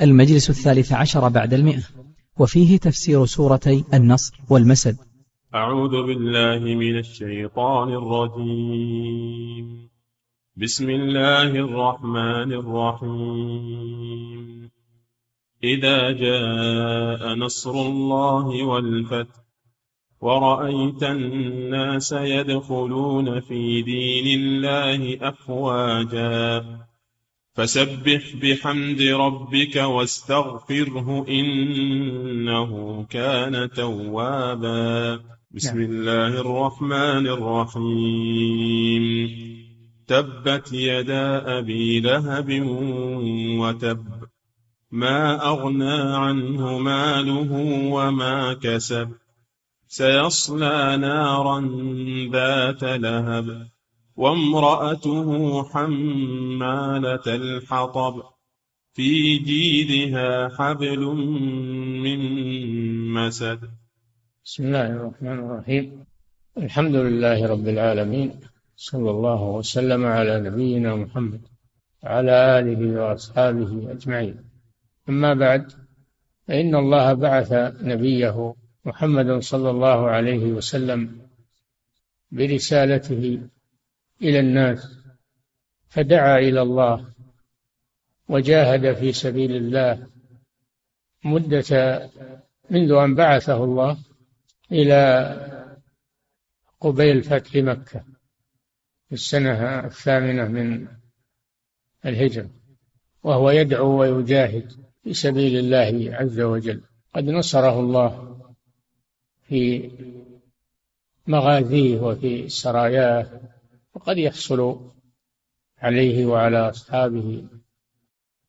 المجلس الثالث عشر بعد المئة. وفيه تفسير سورتي النصر والمسد. أعوذ بالله من الشيطان الرجيم. بسم الله الرحمن الرحيم. إذا جاء نصر الله والفتح ورأيت الناس يدخلون في دين الله أفواجا. فسبح بحمد ربك واستغفره إنه كان توابا. بسم نعم. الله الرحمن الرحيم. تبت يدا أبي لهب وتب. ما أغنى عنه ماله وما كسب. سيصلى نارا ذات لهب. وامرأته حمالة الحطب في جيدها حبل من مسد. بسم الله الرحمن الرحيم. الحمد لله رب العالمين صلى الله وسلم على نبينا محمد وعلى آله وأصحابه أجمعين. أما بعد فإن الله بعث نبيه محمد صلى الله عليه وسلم برسالته إلى الناس فدعا إلى الله وجاهد في سبيل الله مدة منذ أن بعثه الله إلى قبيل فتح مكة في السنة الثامنة من الهجرة وهو يدعو ويجاهد في سبيل الله عز وجل. قد نصره الله في مغازيه وفي سراياه وقد يحصل عليه وعلى أصحابه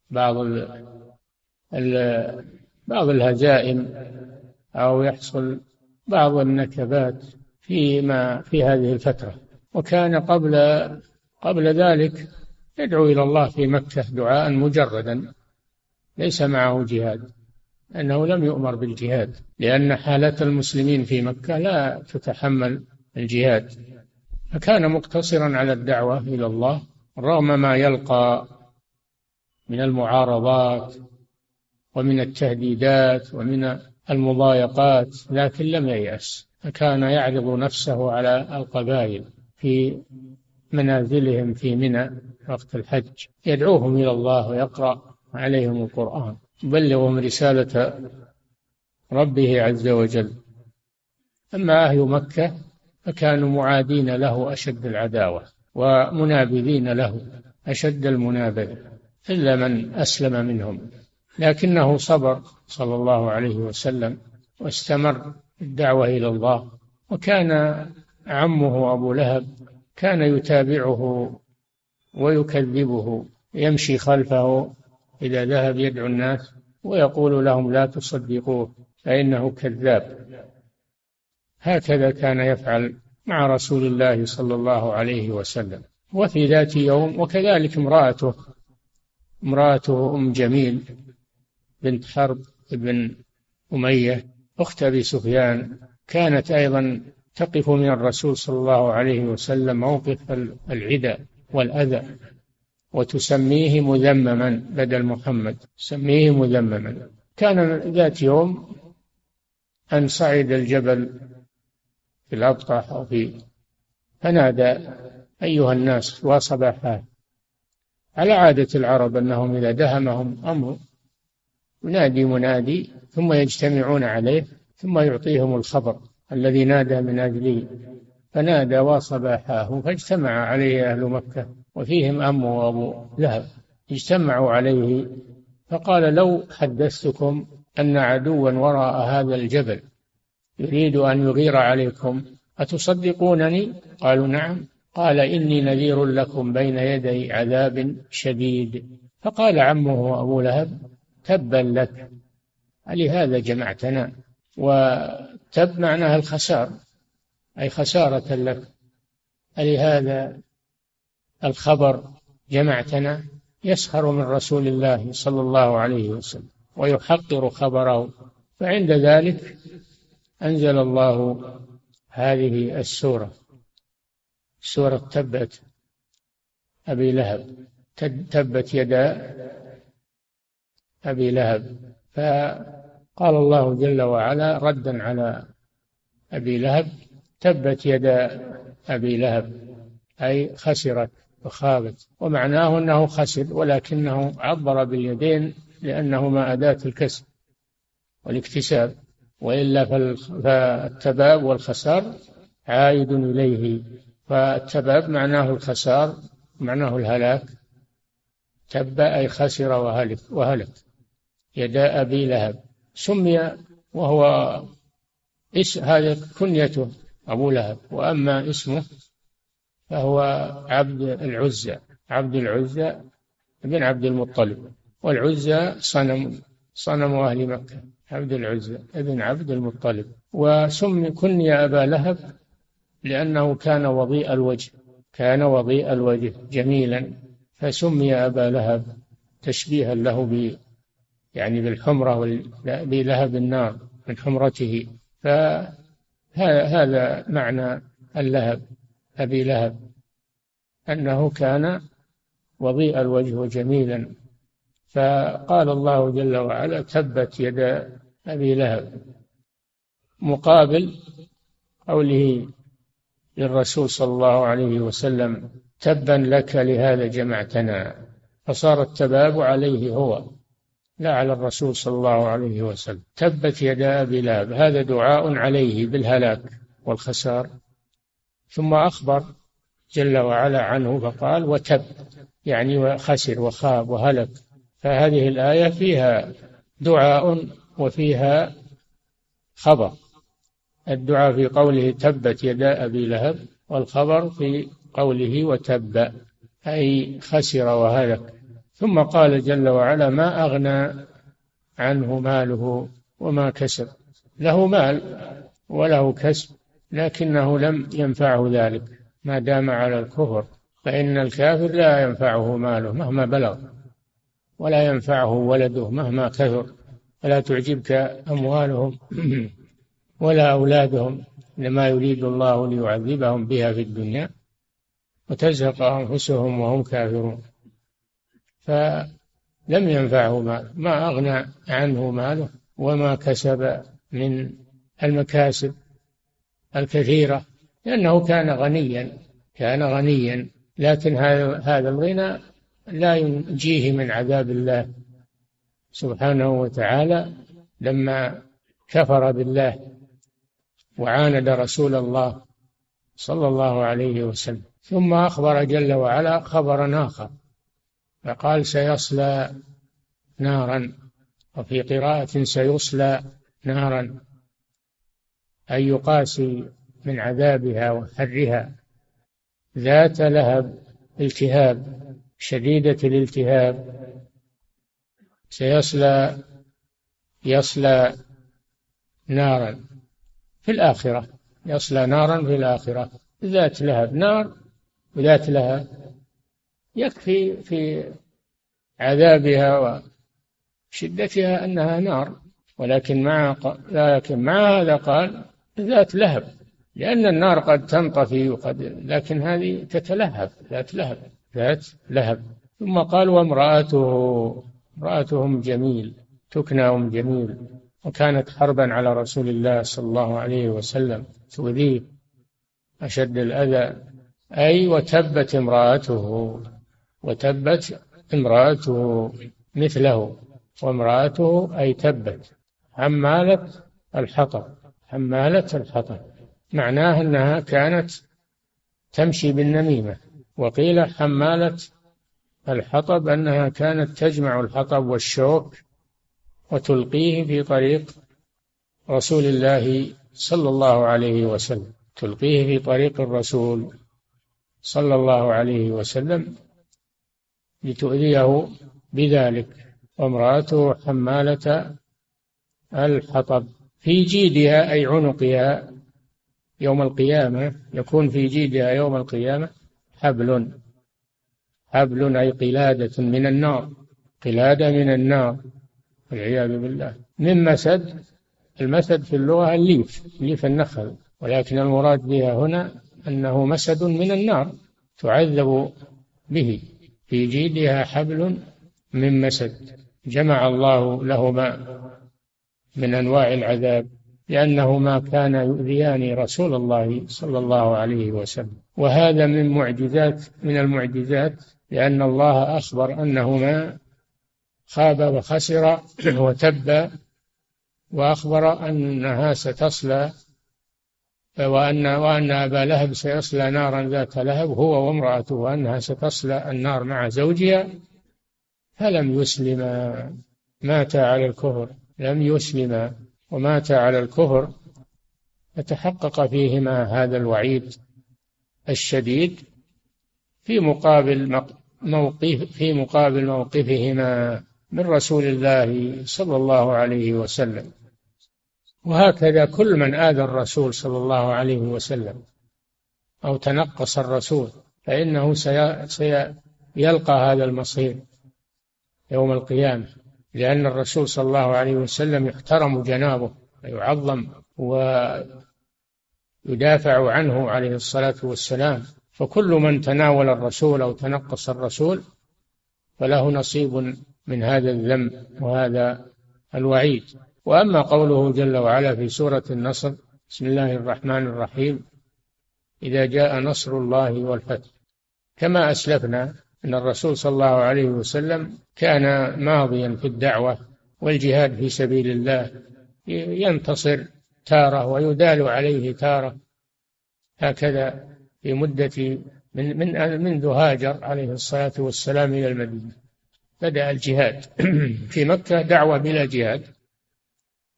بعض ال ال بعض الهزائم أو يحصل بعض النكبات فيما في هذه الفترة. وكان قبل قبل ذلك يدعو إلى الله في مكة دعاء مجردا ليس معه جهاد أنه لم يؤمر بالجهاد لأن حالة المسلمين في مكة لا تتحمل الجهاد. فكان مقتصرا على الدعوة إلى الله رغم ما يلقى من المعارضات ومن التهديدات ومن المضايقات لكن لم ييأس. فكان يعرض نفسه على القبائل في منازلهم في منى وقت الحج. يدعوهم إلى الله ويقرأ عليهم القرآن. يبلغهم رسالة ربه عز وجل. أما أهل مكة فكانوا معادين له أشد العداوة ومنابذين له أشد المنابذة إلا من أسلم منهم. لكنه صبر صلى الله عليه وسلم واستمر الدعوة إلى الله. وكان عمه أبو لهب كان يتابعه ويكذبه يمشي خلفه إذا ذهب يدعو الناس ويقول لهم لا تصدقوه فإنه كذاب. هكذا كان يفعل مع رسول الله صلى الله عليه وسلم. وفي ذات يوم وكذلك امرأته امرأته أم جميل بنت حرب بن أمية أخت أبي سفيان كانت أيضا تقف من الرسول صلى الله عليه وسلم موقف العدى والأذى وتسميه مذمما بدل محمد. تسميه مذمما. كان ذات يوم أن صعد الجبل في الأبطح أو في فنادى أيها الناس وصباحا. على عادة العرب أنهم إذا دهمهم أمر ينادي منادي ثم يجتمعون عليه ثم يعطيهم الخبر الذي نادى من أجله. فنادى وصباحاه فاجتمع عليه أهل مكة وفيهم أمه وأبو لهب. اجتمعوا عليه فقال لو حدثتكم أن عدوا وراء هذا الجبل يريد أن يغير عليكم. أتصدقونني؟ قالوا نعم. قال إني نذير لكم بين يدي عذاب شديد. فقال عمه أبو لهب تبا لك. لهذا جمعتنا. وتب معناها الخسار أي خسارة لك. لهذا الخبر جمعتنا. يسخر من رسول الله صلى الله عليه وسلم ويحقر خبره. فعند ذلك أنزل الله هذه السورة سورة تبت أبي لهب. تبت يدا أبي لهب. فقال الله جل وعلا ردا على أبي لهب تبت يدا أبي لهب أي خسرت وخابت. ومعناه أنه خسر ولكنه عبر باليدين لأنهما أداة الكسب والاكتساب. وإلا فالتباب والخسار عائد إليه. فالتباب معناه الخسار معناه الهلاك. تب أي خسر وهلك وهلك. يدا أبي لهب. سمي وهو اسم هذا كنيته أبو لهب. وأما اسمه فهو عبد العزى. عبد العزى بن عبد المطلب. والعزى صنم صنم أهل مكة. عبد العزى ابن عبد المطلب. وسمي كني أبا لهب لأنه كان وضيء الوجه كان وضيء الوجه جميلا. فسمي أبا لهب تشبيها له ب يعني بالحمرة بلهب النار من حمرته. فهذا معنى اللهب أبي لهب أنه كان وضيء الوجه وجميلا فقال الله جل وعلا تبت يدا أبي لهب مقابل قوله للرسول صلى الله عليه وسلم تبا لك لهذا جمعتنا. فصار التباب عليه هو لا على الرسول صلى الله عليه وسلم. تبت يدا أبي لهب. هذا دعاء عليه بالهلاك والخسار. ثم أخبر جل وعلا عنه فقال وتب. يعني خسر وخاب وهلك. فهذه الآية فيها دعاء وفيها خبر. الدعاء في قوله تبت يدا أبي لهب والخبر في قوله وتب أي خسر وهلك. ثم قال جل وعلا ما أغنى عنه ماله وما كسب. له مال وله كسب لكنه لم ينفعه ذلك. ما دام على الكفر فإن الكافر لا ينفعه ماله مهما بلغ ولا ينفعه ولده مهما كثر. فلا تعجبك أموالهم ولا أولادهم لما يريد الله ليعذبهم بها في الدنيا وتزهق أنفسهم وهم كافرون. فلم ينفعه مال ما أغنى عنه ماله وما كسب من المكاسب الكثيرة لأنه كان غنيا كان غنيا لكن هذا الغنى لا ينجيه من عذاب الله. سبحانه وتعالى لما كفر بالله وعاند رسول الله صلى الله عليه وسلم. ثم أخبر جل وعلا خبرا آخر. فقال سيصلى نارا وفي قراءة سيصلى نارا أي يقاسي من عذابها وحرها ذات لهب التهاب شديدة الالتهاب سيصلى يصلى نارا في الآخرة يصلى نارا في الآخرة. ذات لهب نار وذات لهب يكفي في عذابها وشدتها أنها نار. ولكن مع لكن مع هذا قال ذات لهب لأن النار قد تنطفي وقد لكن هذه تتلهب ذات لهب ذات لهب. ثم قال وامرأته امرأتهم جميل تكنى جميل وكانت حربا على رسول الله صلى الله عليه وسلم تؤذيه أشد الأذى. أي وتبت امرأته وتبت امرأته مثله وامرأته أي تبت. حمالة الحطب حمالة الحطب. معناه أنها كانت تمشي بالنميمة. وقيل حمالة الحطب أنها كانت تجمع الحطب والشوك وتلقيه في طريق رسول الله صلى الله عليه وسلم تلقيه في طريق الرسول صلى الله عليه وسلم لتؤذيه بذلك. وامرأته حمالة الحطب في جيدها أي عنقها يوم القيامة يكون في جيدها يوم القيامة حبل. حبل أي قلادة من النار. قلادة من النار والعياذ بالله. من مسد المسد في اللغة الليف ليف النخل. ولكن المراد بها هنا أنه مسد من النار تعذب به. في جيدها حبل من مسد. جمع الله لهما من أنواع العذاب لأنهما كان يؤذيان رسول الله صلى الله عليه وسلم. وهذا من معجزات من المعجزات لأن الله أخبر أنهما خاب وخسر وتب وأخبر أنها ستصلى وأن وأن أبا لهب سيصلى نارا ذات لهب هو وامرأته وأنها ستصلى النار مع زوجها فلم يسلما. مات على الكفر لم يسلما. ومات على الكفر فتحقق فيهما هذا الوعيد الشديد في مقابل موقف في مقابل موقفهما من رسول الله صلى الله عليه وسلم. وهكذا كل من آذى الرسول صلى الله عليه وسلم أو تنقص الرسول فإنه سيلقى هذا المصير يوم القيامة لأن الرسول صلى الله عليه وسلم يحترم جنابه ويعظم ويدافع عنه عليه الصلاة والسلام. فكل من تناول الرسول أو تنقص الرسول فله نصيب من هذا الذنب وهذا الوعيد. وأما قوله جل وعلا في سورة النصر بسم الله الرحمن الرحيم إذا جاء نصر الله والفتح. كما أسلفنا أن الرسول صلى الله عليه وسلم كان ماضيا في الدعوة والجهاد في سبيل الله ينتصر تارة ويدال عليه تارة. هكذا في مدة من من منذ هاجر عليه الصلاة والسلام إلى المدينة. بدأ الجهاد. في مكة دعوة بلا جهاد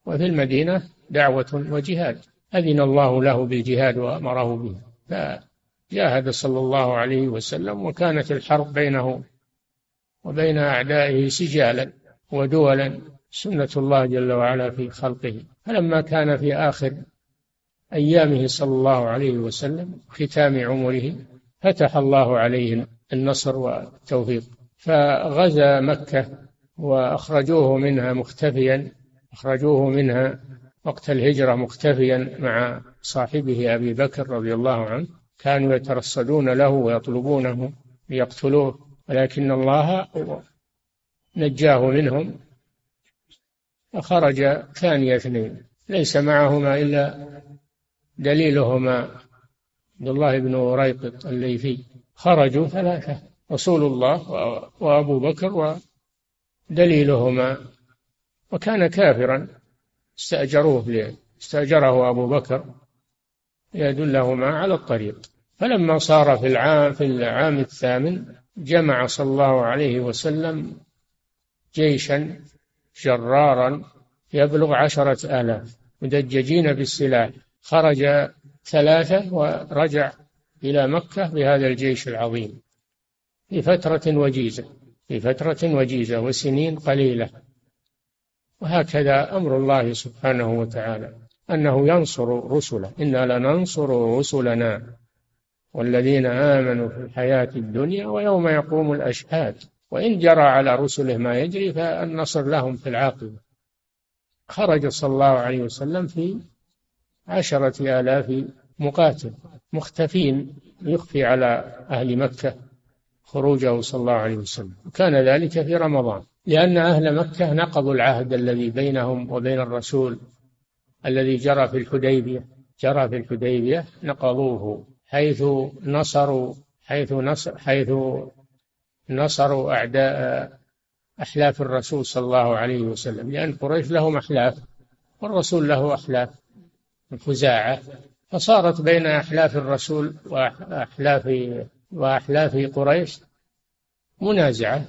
وفي المدينة دعوة وجهاد. أذن الله له بالجهاد وأمره به. فجاهد صلى الله عليه وسلم وكانت الحرب بينه وبين أعدائه سجالا ودولا سنة الله جل وعلا في خلقه. فلما كان في آخر أيامه صلى الله عليه وسلم ختام عمره فتح الله عليه النصر والتوفيق. فغزا مكة وأخرجوه منها مختفيا أخرجوه منها وقت الهجرة مختفيا مع صاحبه أبي بكر رضي الله عنه. كانوا يترصدون له ويطلبونه ليقتلوه ولكن الله نجاه منهم. فخرج ثاني اثنين. ليس معهما إلا دليلهما عبد الله بن ريقط الليثي. خرجوا ثلاثة رسول الله وأبو بكر ودليلهما. وكان كافرا استأجروه استأجره أبو بكر ليدلهما على الطريق. فلما صار في العام في العام الثامن جمع صلى الله عليه وسلم جيشا جرارا يبلغ عشرة آلاف مدججين بالسلاح. خرج ثلاثة ورجع إلى مكة بهذا الجيش العظيم. في فترة وجيزة في فترة وجيزة وسنين قليلة. وهكذا أمر الله سبحانه وتعالى أنه ينصر رسله. إنا لننصر رسلنا والذين آمنوا في الحياة الدنيا ويوم يقوم الأشهاد. وإن جرى على رسله ما يجري فالنصر لهم في العاقبة. خرج صلى الله عليه وسلم في عشرة آلاف مقاتل مختفين يخفي على أهل مكة خروجه صلى الله عليه وسلم. وكان ذلك في رمضان لأن أهل مكة نقضوا العهد الذي بينهم وبين الرسول الذي جرى في الحديبية جرى في الحديبية نقضوه حيث نصروا حيث نصر حيث نصروا أعداء أحلاف الرسول صلى الله عليه وسلم لأن قريش لهم أحلاف والرسول له أحلاف. خزاعة فصارت بين أحلاف الرسول وأحلاف وأحلاف قريش منازعة.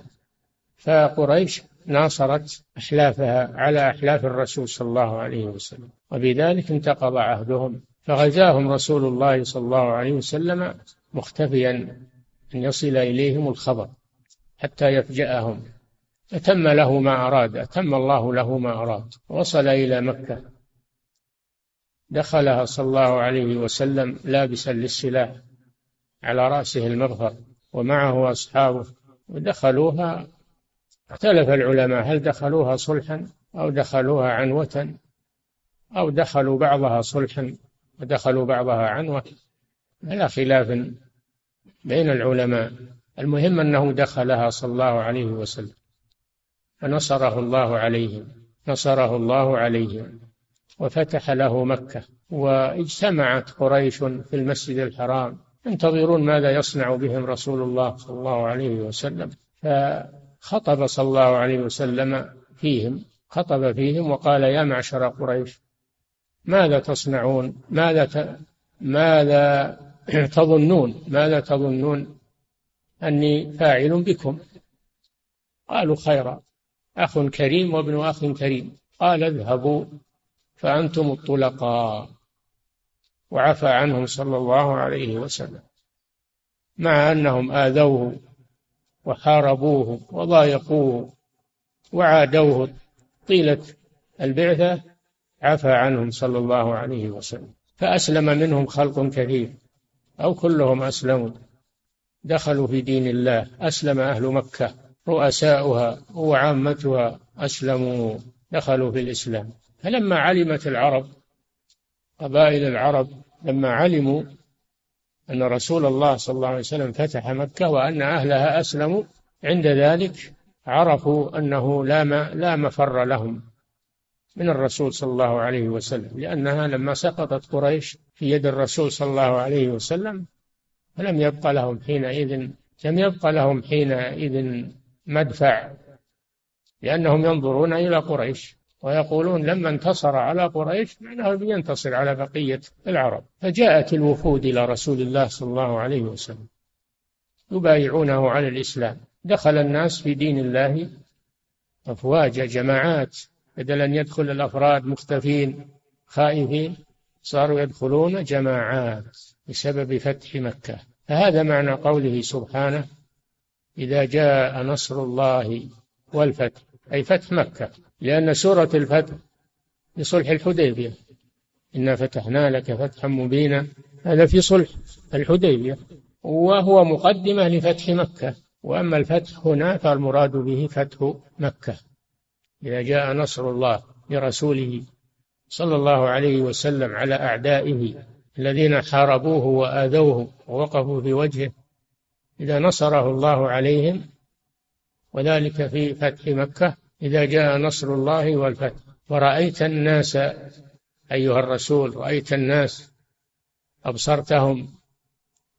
فقريش ناصرت أحلافها على أحلاف الرسول صلى الله عليه وسلم وبذلك انتقض عهدهم. فغزاهم رسول الله صلى الله عليه وسلم مختفيا أن يصل إليهم الخبر حتى يفجأهم. فتم له ما أراد أتم الله له ما أراد وصل إلى مكة. دخلها صلى الله عليه وسلم لابسا للسلاح على رأسه المغفر ومعه أصحابه ودخلوها. اختلف العلماء هل دخلوها صلحا أو دخلوها عنوة أو دخلوا بعضها صلحا ودخلوا بعضها عنوة. على خلاف بين العلماء. المهم أنه دخلها صلى الله عليه وسلم فنصره الله عليهم. نصره الله عليهم. وفتح له مكة واجتمعت قريش في المسجد الحرام. ينتظرون ماذا يصنع بهم رسول الله صلى الله عليه وسلم. فخطب صلى الله عليه وسلم فيهم خطب فيهم وقال يا معشر قريش ماذا تصنعون؟ ماذا ت... ماذا تظنون؟ ماذا تظنون أني فاعل بكم؟ قالوا خيرا أخ كريم وابن أخ كريم. قال اذهبوا فأنتم الطلقاء. وعفى عنهم صلى الله عليه وسلم. مع أنهم آذوه وحاربوه وضايقوه وعادوه طيلة البعثة عفى عنهم صلى الله عليه وسلم. فأسلم منهم خلق كثير أو كلهم أسلموا. دخلوا في دين الله أسلم أهل مكة رؤساؤها وعامتها أسلموا. دخلوا في الإسلام. فلما علمت العرب قبائل العرب لما علموا أن رسول الله صلى الله عليه وسلم فتح مكة وأن أهلها أسلموا عند ذلك عرفوا أنه لا لا مفر لهم من الرسول صلى الله عليه وسلم لأنها لما سقطت قريش في يد الرسول صلى الله عليه وسلم فلم يبق لهم حينئذ لم يبق لهم حينئذ مدفع لأنهم ينظرون إلى قريش. ويقولون لما انتصر على قريش معناه بينتصر على بقية العرب. فجاءت الوفود إلى رسول الله صلى الله عليه وسلم يبايعونه على الإسلام. دخل الناس في دين الله أفواج جماعات بدل أن يدخل الأفراد مختفين خائفين صاروا يدخلون جماعات بسبب فتح مكة. فهذا معنى قوله سبحانه إذا جاء نصر الله والفتح أي فتح مكة لأن سورة الفتح لصلح الحديبية. إنا فتحنا لك فتحا مبينا. هذا في صلح الحديبية. وهو مقدمة لفتح مكة. وأما الفتح هنا فالمراد به فتح مكة. إذا جاء نصر الله لرسوله صلى الله عليه وسلم على أعدائه الذين حاربوه وآذوه ووقفوا في وجهه إذا نصره الله عليهم وذلك في فتح مكة إذا جاء نصر الله والفتح. ورأيت الناس أيها الرسول رأيت الناس أبصرتهم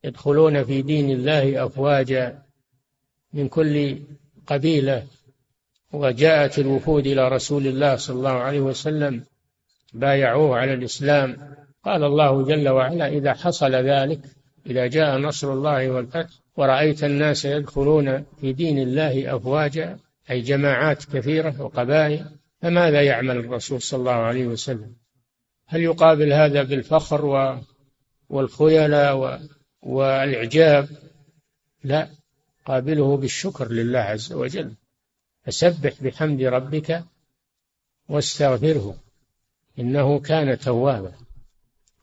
يدخلون في دين الله أفواجا من كل قبيلة. وجاءت الوفود إلى رسول الله صلى الله عليه وسلم بايعوه على الإسلام. قال الله جل وعلا إذا حصل ذلك إذا جاء نصر الله والفتح ورأيت الناس يدخلون في دين الله أفواجا أي جماعات كثيرة وقبائل فماذا يعمل الرسول صلى الله عليه وسلم؟ هل يقابل هذا بالفخر و والخيلاء والإعجاب؟ لا قابله بالشكر لله عز وجل. فسبح بحمد ربك واستغفره إنه كان توابا.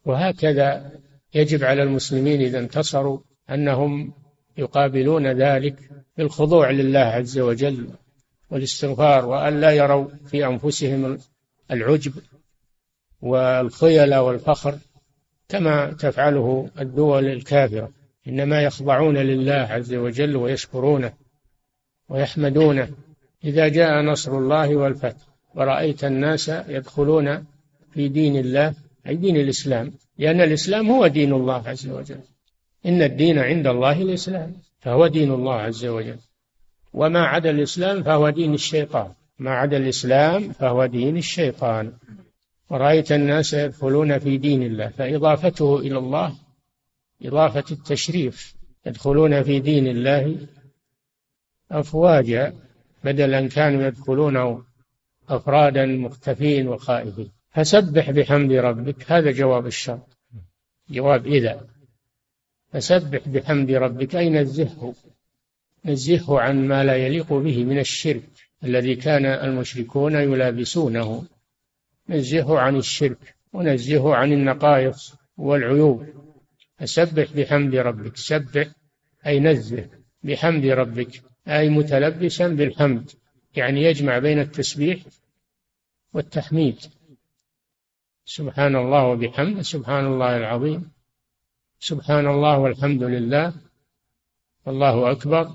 وهكذا يجب على المسلمين إذا انتصروا أنهم يقابلون ذلك بالخضوع لله عز وجل والاستغفار وأن لا يروا في أنفسهم العجب والخيل والفخر كما تفعله الدول الكافرة. إنما يخضعون لله عز وجل ويشكرونه ويحمدونه. إذا جاء نصر الله والفتح ورأيت الناس يدخلون في دين الله أي دين الإسلام؟ لأن الإسلام هو دين الله عز وجل. إن الدين عند الله الإسلام فهو دين الله عز وجل. وما عدا الإسلام فهو دين الشيطان. ما عدا الإسلام فهو دين الشيطان. ورأيت الناس يدخلون في دين الله فإضافته إلى الله إضافة التشريف. يدخلون في دين الله أفواجا بدل أن كانوا يدخلون أفرادا مختفين وخائفين. فسبح بحمد ربك. هذا جواب الشرط. جواب إذا. فسبح بحمد ربك. أي نزهه. نزهه عن ما لا يليق به من الشرك. الذي كان المشركون يلابسونه. نزهه عن الشرك. ونزهه عن النقائص والعيوب. فسبح بحمد ربك. سبح. أي نزه. بحمد ربك. أي متلبسا بالحمد. يعني يجمع بين التسبيح والتحميد. سبحان الله وبحمده سبحان الله العظيم سبحان الله والحمد لله والله أكبر.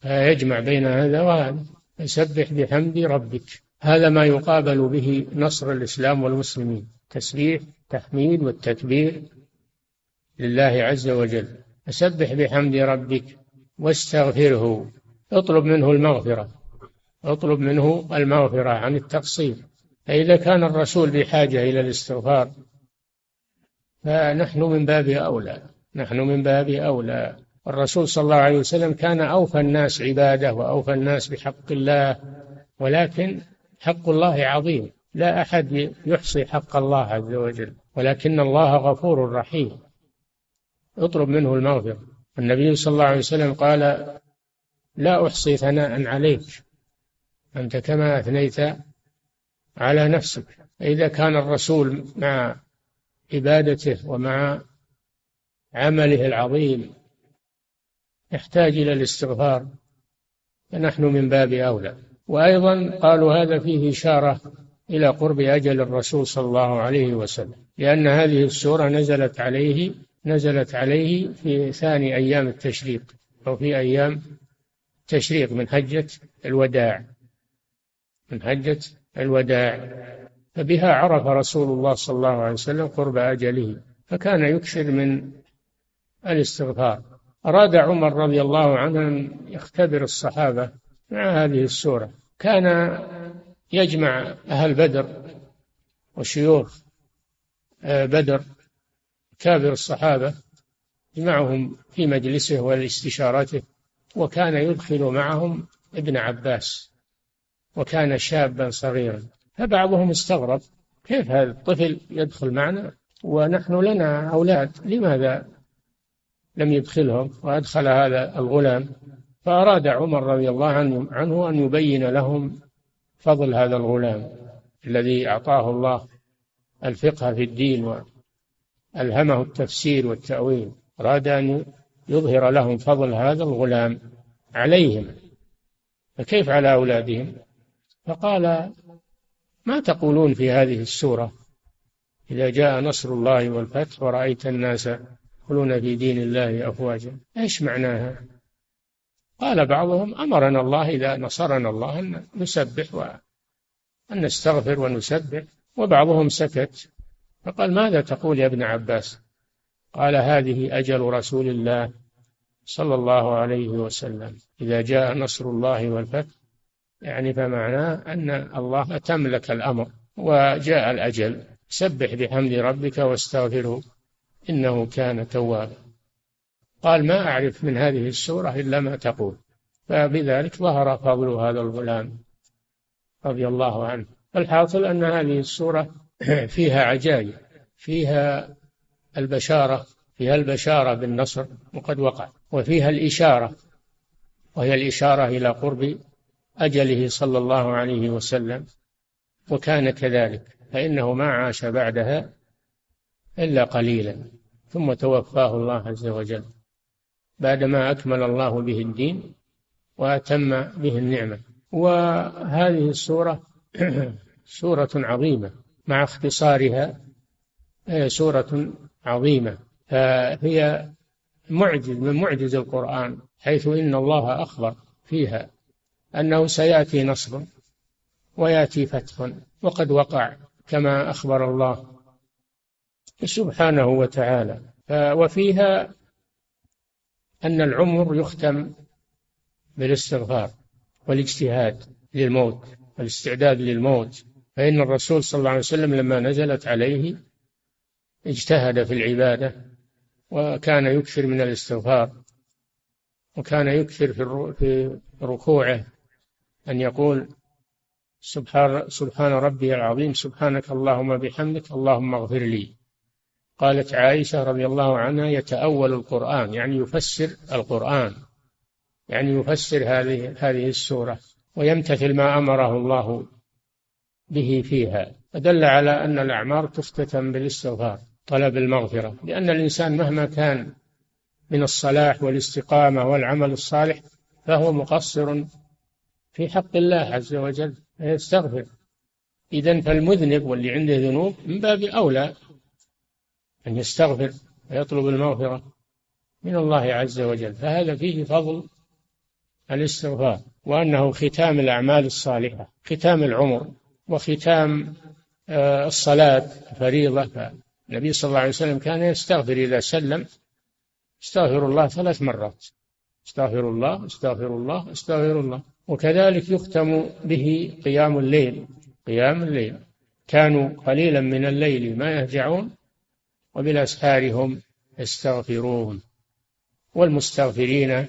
فيجمع بين هذا وهذا. فسبح بحمد ربك. هذا ما يقابل به نصر الإسلام والمسلمين. تسبيح تحميد والتكبير لله عز وجل. فسبح بحمد ربك واستغفره. اطلب منه المغفرة. اطلب منه المغفرة عن التقصير. فإذا كان الرسول بحاجة إلى الاستغفار فنحن من باب أولى. نحن من باب أولى. الرسول صلى الله عليه وسلم كان أوفى الناس عبادة وأوفى الناس بحق الله ولكن حق الله عظيم. لا أحد يحصي حق الله عز وجل ولكن الله غفور رحيم. اطلب منه المغفرة. النبي صلى الله عليه وسلم قال لا أحصي ثناء عليك. أنت كما أثنيت على نفسك. إذا كان الرسول مع عبادته ومع عمله العظيم يحتاج إلى الاستغفار فنحن من باب أولى. وأيضا قالوا هذا فيه إشارة إلى قرب أجل الرسول صلى الله عليه وسلم لأن هذه السورة نزلت عليه نزلت عليه في ثاني أيام التشريق أو في أيام تشريق من حجة الوداع من حجة الوداع. فبها عرف رسول الله صلى الله عليه وسلم قرب أجله فكان يكثر من الاستغفار. أراد عمر رضي الله عنه أن يختبر الصحابة مع هذه السورة. كان يجمع أهل بدر وشيوخ آه، بدر كابر الصحابة يجمعهم في مجلسه والاستشارته وكان يدخل معهم ابن عباس. وكان شابا صغيرا. فبعضهم استغرب كيف هذا الطفل يدخل معنا؟ ونحن لنا أولاد لماذا لم يدخلهم؟ وأدخل هذا الغلام. فأراد عمر رضي الله عنه أن يبين لهم فضل هذا الغلام الذي أعطاه الله الفقه في الدين وألهمه التفسير والتأويل. أراد أن يظهر لهم فضل هذا الغلام عليهم. فكيف على أولادهم؟ فقال ما تقولون في هذه السورة؟ إذا جاء نصر الله والفتح ورأيت الناس يدخلون في دين الله أفواجا إيش معناها؟ قال بعضهم أمرنا الله إذا نصرنا الله أن نسبح وأن نستغفر ونسبح وبعضهم سكت. فقال ماذا تقول يا ابن عباس؟ قال هذه أجل رسول الله صلى الله عليه وسلم. إذا جاء نصر الله والفتح يعني فمعناه أن الله تملك الأمر وجاء الأجل. سبح بحمد ربك واستغفره إنه كان توابا. قال ما أعرف من هذه السورة إلا ما تقول. فبذلك ظهر فضل هذا الغلام رضي الله عنه. الحاصل أن هذه السورة فيها عجائب فيها البشارة فيها البشارة بالنصر وقد وقع وفيها الإشارة وهي الإشارة إلى قرب أجله صلى الله عليه وسلم وكان كذلك فإنه ما عاش بعدها إلا قليلا ثم توفاه الله عز وجل. بعدما أكمل الله به الدين وأتم به النعمة. وهذه السورة سورة عظيمة مع اختصارها هي سورة عظيمة. فهي معجز من معجز القرآن حيث إن الله أخبر فيها. أنه سيأتي نصر ويأتي فتح وقد وقع كما أخبر الله سبحانه وتعالى. وفيها أن العمر يختم بالاستغفار والاجتهاد للموت والاستعداد للموت. فإن الرسول صلى الله عليه وسلم لما نزلت عليه اجتهد في العبادة وكان يكثر من الاستغفار وكان يكثر في ركوعه أن يقول سبحان سبحان ربي العظيم سبحانك اللهم بحمدك اللهم اغفر لي. قالت عائشة رضي الله عنها يتأول القرآن يعني يفسر القرآن يعني يفسر هذه هذه السورة ويمتثل ما أمره الله به فيها. فدل على أن الأعمار تختتم بالاستغفار طلب المغفرة لأن الإنسان مهما كان من الصلاح والاستقامة والعمل الصالح فهو مقصر في حق الله عز وجل فيستغفر. إذا فالمذنب واللي عنده ذنوب من باب أولى أن يستغفر ويطلب المغفرة من الله عز وجل. فهذا فيه فضل الاستغفار وأنه ختام الأعمال الصالحة ختام العمر وختام آه، الصلاة فريضة النبي صلى الله عليه وسلم كان يستغفر إذا سلم استغفر الله ثلاث مرات. استغفر الله استغفر الله استغفر الله. وكذلك يختم به قيام الليل. قيام الليل. كانوا قليلا من الليل ما يهجعون وبالأسحار هم يستغفرون. والمستغفرين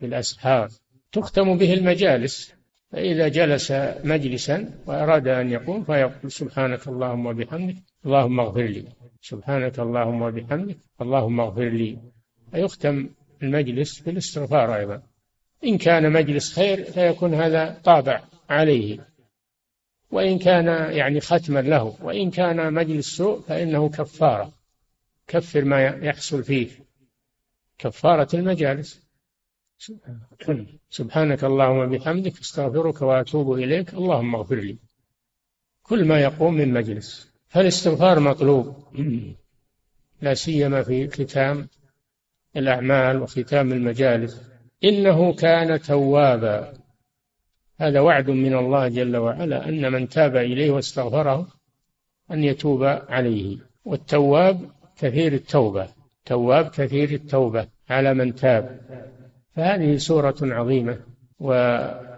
بالأسحار. تختم به المجالس. فإذا جلس مجلسا وأراد أن يقوم فيقول سبحانك اللهم وبحمدك اللهم اغفر لي. سبحانك اللهم وبحمدك اللهم اغفر لي. فيختم المجلس بالاستغفار أيضا. إن كان مجلس خير فيكون هذا طابع عليه. وإن كان يعني ختما له وإن كان مجلس سوء فإنه كفارة كفر ما يحصل فيه. كفارة المجالس. سبحانك اللهم وبحمدك أستغفرك وأتوب إليك. اللهم اغفر لي. كل ما يقوم من مجلس. فالاستغفار مطلوب. لا سيما في ختام الأعمال وختام المجالس. إنه كان توابا. هذا وعد من الله جل وعلا أن من تاب إليه واستغفره أن يتوب عليه. والتواب كثير التوبة. تواب كثير التوبة على من تاب. فهذه سورة عظيمة وتشتمل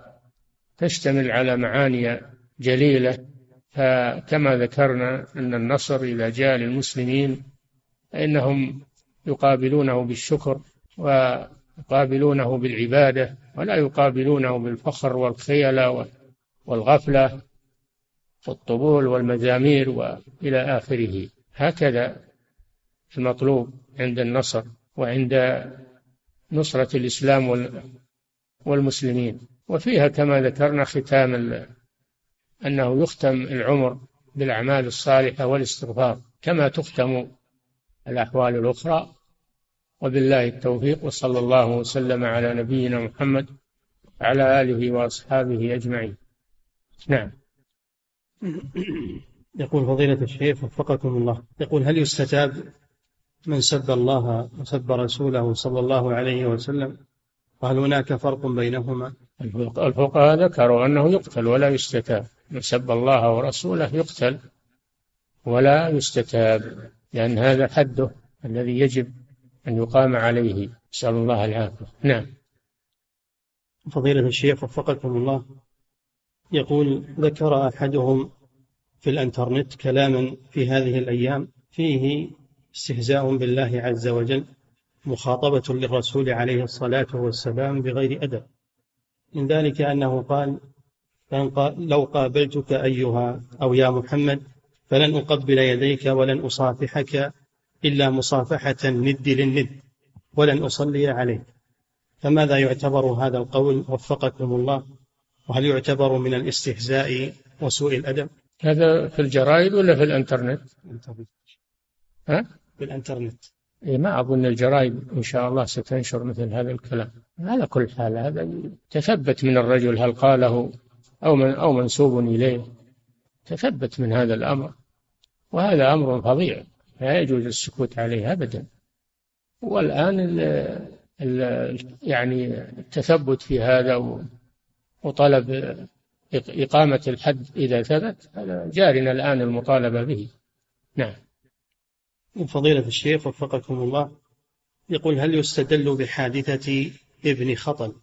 على معاني جليلة. فكما ذكرنا أن النصر إذا جاء للمسلمين فإنهم يقابلونه بالشكر ويقابلونه بالعبادة ولا يقابلونه بالفخر والخيلة والغفلة والطبول والمزامير وإلى آخره. هكذا المطلوب عند النصر وعند نصرة الإسلام والمسلمين. وفيها كما ذكرنا ختام أنه يختم العمر بالأعمال الصالحة والاستغفار كما تختم الأحوال الأخرى. وبالله التوفيق وصلى الله وسلم على نبينا محمد وعلى آله وأصحابه أجمعين. نعم. يقول فضيلة الشيخ وفقكم الله. يقول هل يستتاب من سب الله وسب رسوله صلى الله عليه وسلم؟ وهل هناك فرق بينهما؟ الفقهاء ذكروا أنه يقتل ولا يستتاب. من سب الله ورسوله يقتل ولا يستتاب لأن هذا حده الذي يجب أن يقام عليه. نسأل الله العافية. نعم. فضيلة الشيخ وفقكم الله. يقول ذكر أحدهم في الإنترنت كلاما في هذه الأيام فيه استهزاء بالله عز وجل مخاطبة للرسول عليه الصلاة والسلام بغير أدب. من ذلك أنه قال لو قابلتك أيها أو يا محمد فلن أقبل يديك ولن أصافحك إلا مصافحة الند للند ولن أصلي عليك فماذا يعتبر هذا القول؟ وفقكم الله. وهل يعتبر من الاستهزاء وسوء الأدب؟ هذا في الجرائد ولا في الإنترنت؟ ها؟ بالانترنت إيه ما أظن الجرائد إن شاء الله ستنشر مثل هذا الكلام. على كل حال هذا تثبت من الرجل هل قاله أو من أو منسوب إليه. تثبت من هذا الأمر. وهذا أمر فظيع. لا يجوز السكوت عليه أبدا. والآن ال ال يعني التثبت في هذا وطلب إقامة الحد إذا ثبت هذا جارنا الآن المطالبة به. نعم. فضيلة الشيخ وفقكم الله يقول هل يستدل بحادثة ابن خطل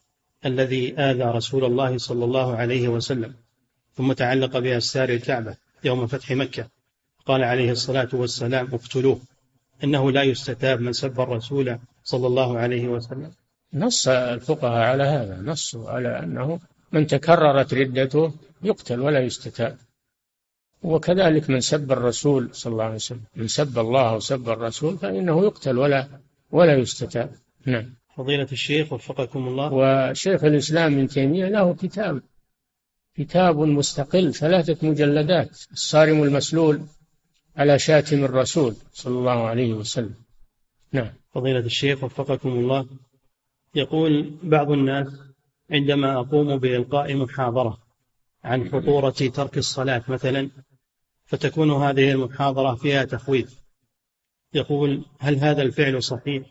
الذي آذى رسول الله صلى الله عليه وسلم ثم تعلق بأستار الكعبة يوم فتح مكة قال عليه الصلاة والسلام اقتلوه إنه لا يستتاب من سب الرسول صلى الله عليه وسلم. نص الفقهاء على هذا نصوا على أنه من تكررت ردته يقتل ولا يستتاب. وكذلك من سب الرسول صلى الله عليه وسلم من سب الله وسب الرسول فإنه يقتل ولا ولا يستتاب. نعم. فضيلة الشيخ وفقكم الله. وشيخ الإسلام ابن تيمية له كتاب كتاب مستقل ثلاثة مجلدات الصارم المسلول على شاتم الرسول صلى الله عليه وسلم. نعم. فضيلة الشيخ وفقكم الله. يقول بعض الناس عندما أقوم بإلقاء محاضرة عن خطورة ترك الصلاة مثلا فتكون هذه المحاضرة فيها تخويف. يقول هل هذا الفعل صحيح؟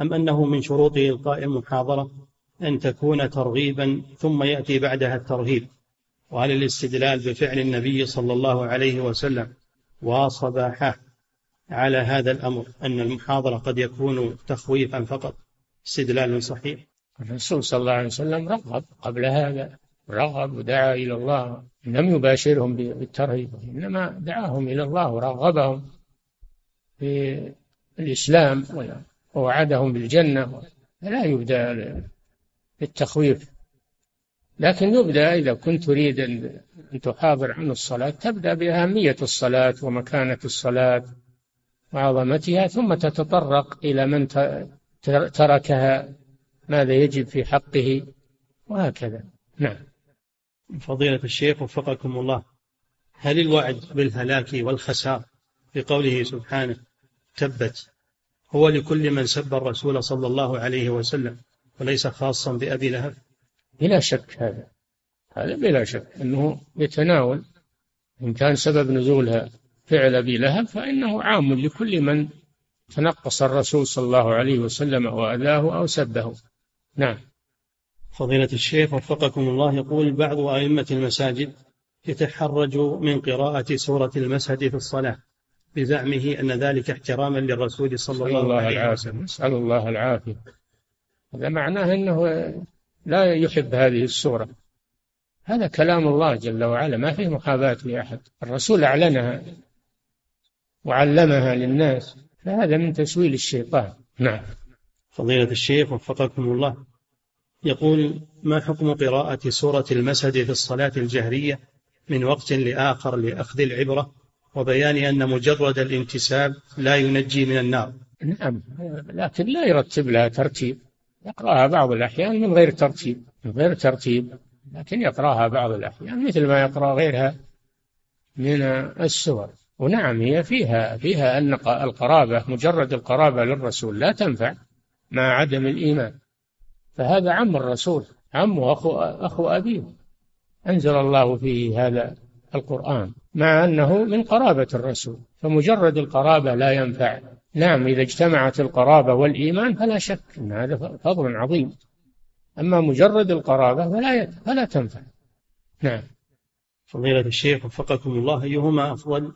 أم أنه من شروط إلقاء المحاضرة أن تكون ترغيبا ثم يأتي بعدها الترهيب؟ وهل الاستدلال بفعل النبي صلى الله عليه وسلم وصباحه على هذا الأمر أن المحاضرة قد يكون تخويفا فقط. استدلال صحيح. الرسول صلى الله عليه وسلم رغب قبل هذا رغب ودعا إلى الله. لم يباشرهم بالترهيب إنما دعاهم إلى الله ورغبهم في الإسلام ووعدهم بالجنة. فلا يبدأ بالتخويف. لكن يبدأ إذا كنت تريد أن تحاضر عن الصلاة تبدأ بأهمية الصلاة ومكانة الصلاة وعظمتها ثم تتطرق إلى من تركها ماذا يجب في حقه وهكذا. نعم. فضيلة الشيخ وفقكم الله هل الوعد بالهلاك والخسار بقوله سبحانه تبت هو لكل من سب الرسول صلى الله عليه وسلم وليس خاصا بأبي لهب؟ بلا شك هذا. هذا بلا شك. أنه يتناول إن كان سبب نزولها فعل أبي لهب فإنه عام لكل من تنقص الرسول صلى الله عليه وسلم وأذاه أو سبه. نعم. فضيلة الشيخ وفقكم الله يقول بعض أئمة المساجد يتحرج من قراءة سورة المسجد في الصلاة بزعمه أن ذلك احتراما للرسول صلى الله, الله عليه وسلم. نسأل الله العافية. هذا معناه أنه لا يحب هذه السورة. هذا كلام الله جل وعلا ما فيه محاباة لأحد. الرسول أعلنها وعلمها للناس فهذا من تسويل الشيطان. نعم. فضيلة الشيخ وفقكم الله. يقول ما حكم قراءة سورة المسد في الصلاة الجهرية من وقت لآخر لأخذ العبرة وبيان أن مجرد الانتساب لا ينجي من النار؟ نعم لكن لا يرتب لها ترتيب. يقرأها بعض الأحيان من غير ترتيب من غير ترتيب لكن يقرأها بعض الأحيان مثل ما يقرأ غيرها من السور. ونعم هي فيها فيها أن القرابة مجرد القرابة للرسول لا تنفع مع عدم الإيمان. فهذا عم الرسول عمه أخو, أخو أبيه. أنزل الله فيه هذا القرآن مع أنه من قرابة الرسول فمجرد القرابة لا ينفع نعم إذا اجتمعت القرابة والإيمان فلا شك أن هذا فضل عظيم. أما مجرد القرابة فلا فلا تنفع. نعم. فضيلة الشيخ وفقكم الله أيهما أفضل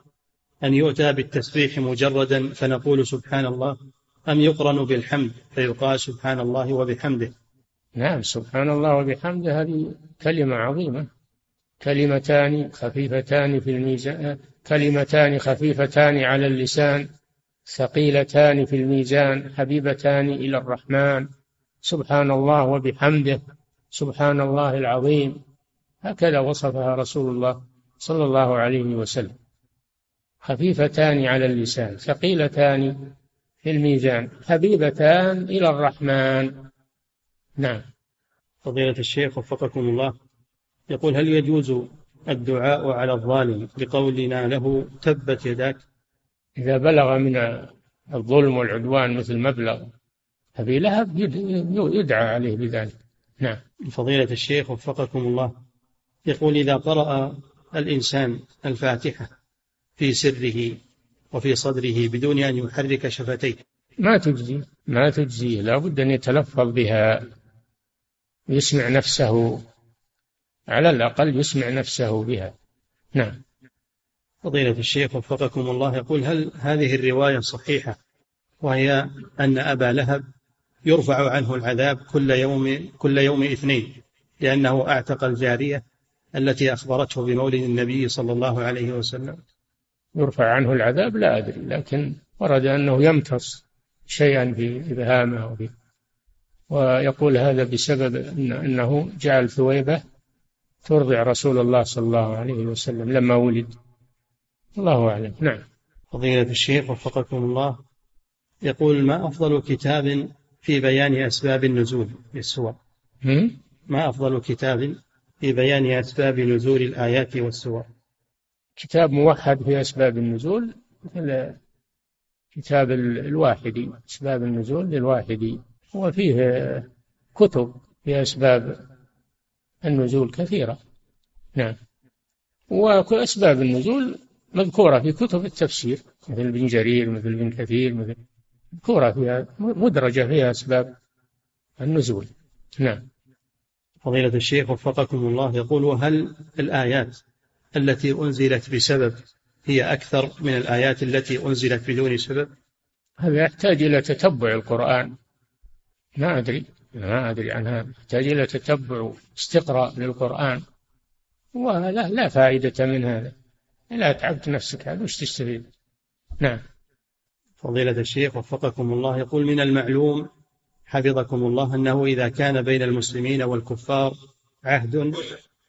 أن يؤتى بالتسبيح مجردا فنقول سبحان الله أم يقرن بالحمد فيقال سبحان الله وبحمده؟ نعم سبحان الله وبحمده هذه كلمة عظيمة. كلمتان خفيفتان في الميزان كلمتان خفيفتان على اللسان ثقيلتان في الميزان حبيبتان إلى الرحمن. سبحان الله وبحمده. سبحان الله العظيم. هكذا وصفها رسول الله صلى الله عليه وسلم. خفيفتان على اللسان ثقيلتان في الميزان حبيبتان إلى الرحمن. نعم. فضيلة الشيخ وفقكم الله. يقول هل يجوز الدعاء على الظالم بقولنا له تبت يداك؟ إذا بلغ من الظلم والعدوان مثل مبلغ أبي لهب يدعى عليه بذلك. نعم. فضيلة الشيخ وفقكم الله. يقول إذا قرأ الإنسان الفاتحة في سره وفي صدره بدون أن يحرك شفتيه. ما تجزي ما تجزي. لابد أن يتلفظ بها. يسمع نفسه. على الأقل يسمع نفسه بها. نعم. فضيلة الشيخ وفقكم الله يقول هل هذه الرواية صحيحة وهي أن أبا لهب يرفع عنه العذاب كل يوم كل يوم اثنين لأنه أعتق الجارية التي أخبرته بمولد النبي صلى الله عليه وسلم؟ يرفع عنه العذاب؟ لا أدري لكن ورد أنه يمتص شيئا في إبهامه وفي ويقول هذا بسبب أنه جعل ثويبة ترضع رسول الله صلى الله عليه وسلم لما ولد. الله أعلم. نعم. فضيلة الشيخ وفقكم الله يقول ما أفضل كتاب في بيان أسباب النزول؟ للسور ما أفضل كتاب في بيان أسباب نزول الآيات والسور؟ كتاب موحد في أسباب النزول مثل كتاب الواحدي أسباب النزول للواحدي وفيه كتب في أسباب النزول كثيرة. نعم. وأسباب النزول مذكورة في كتب التفسير مثل ابن جرير مثل ابن كثير مثل مذكورة فيها مدرجة فيها أسباب النزول. نعم. فضيلة الشيخ وفقكم الله يقول وهل الآيات التي أنزلت بسبب هي أكثر من الآيات التي أنزلت بدون سبب؟ هذا يحتاج إلى تتبع القرآن. ما أدري ما أدري عن هذا يحتاج إلى تتبع استقراء للقرآن. ولا لا فائدة من هذا. لا تعبت نفسك. هذا وش تستفيد نعم. فضيلة الشيخ وفقكم الله يقول من المعلوم حفظكم الله أنه إذا كان بين المسلمين والكفار عهد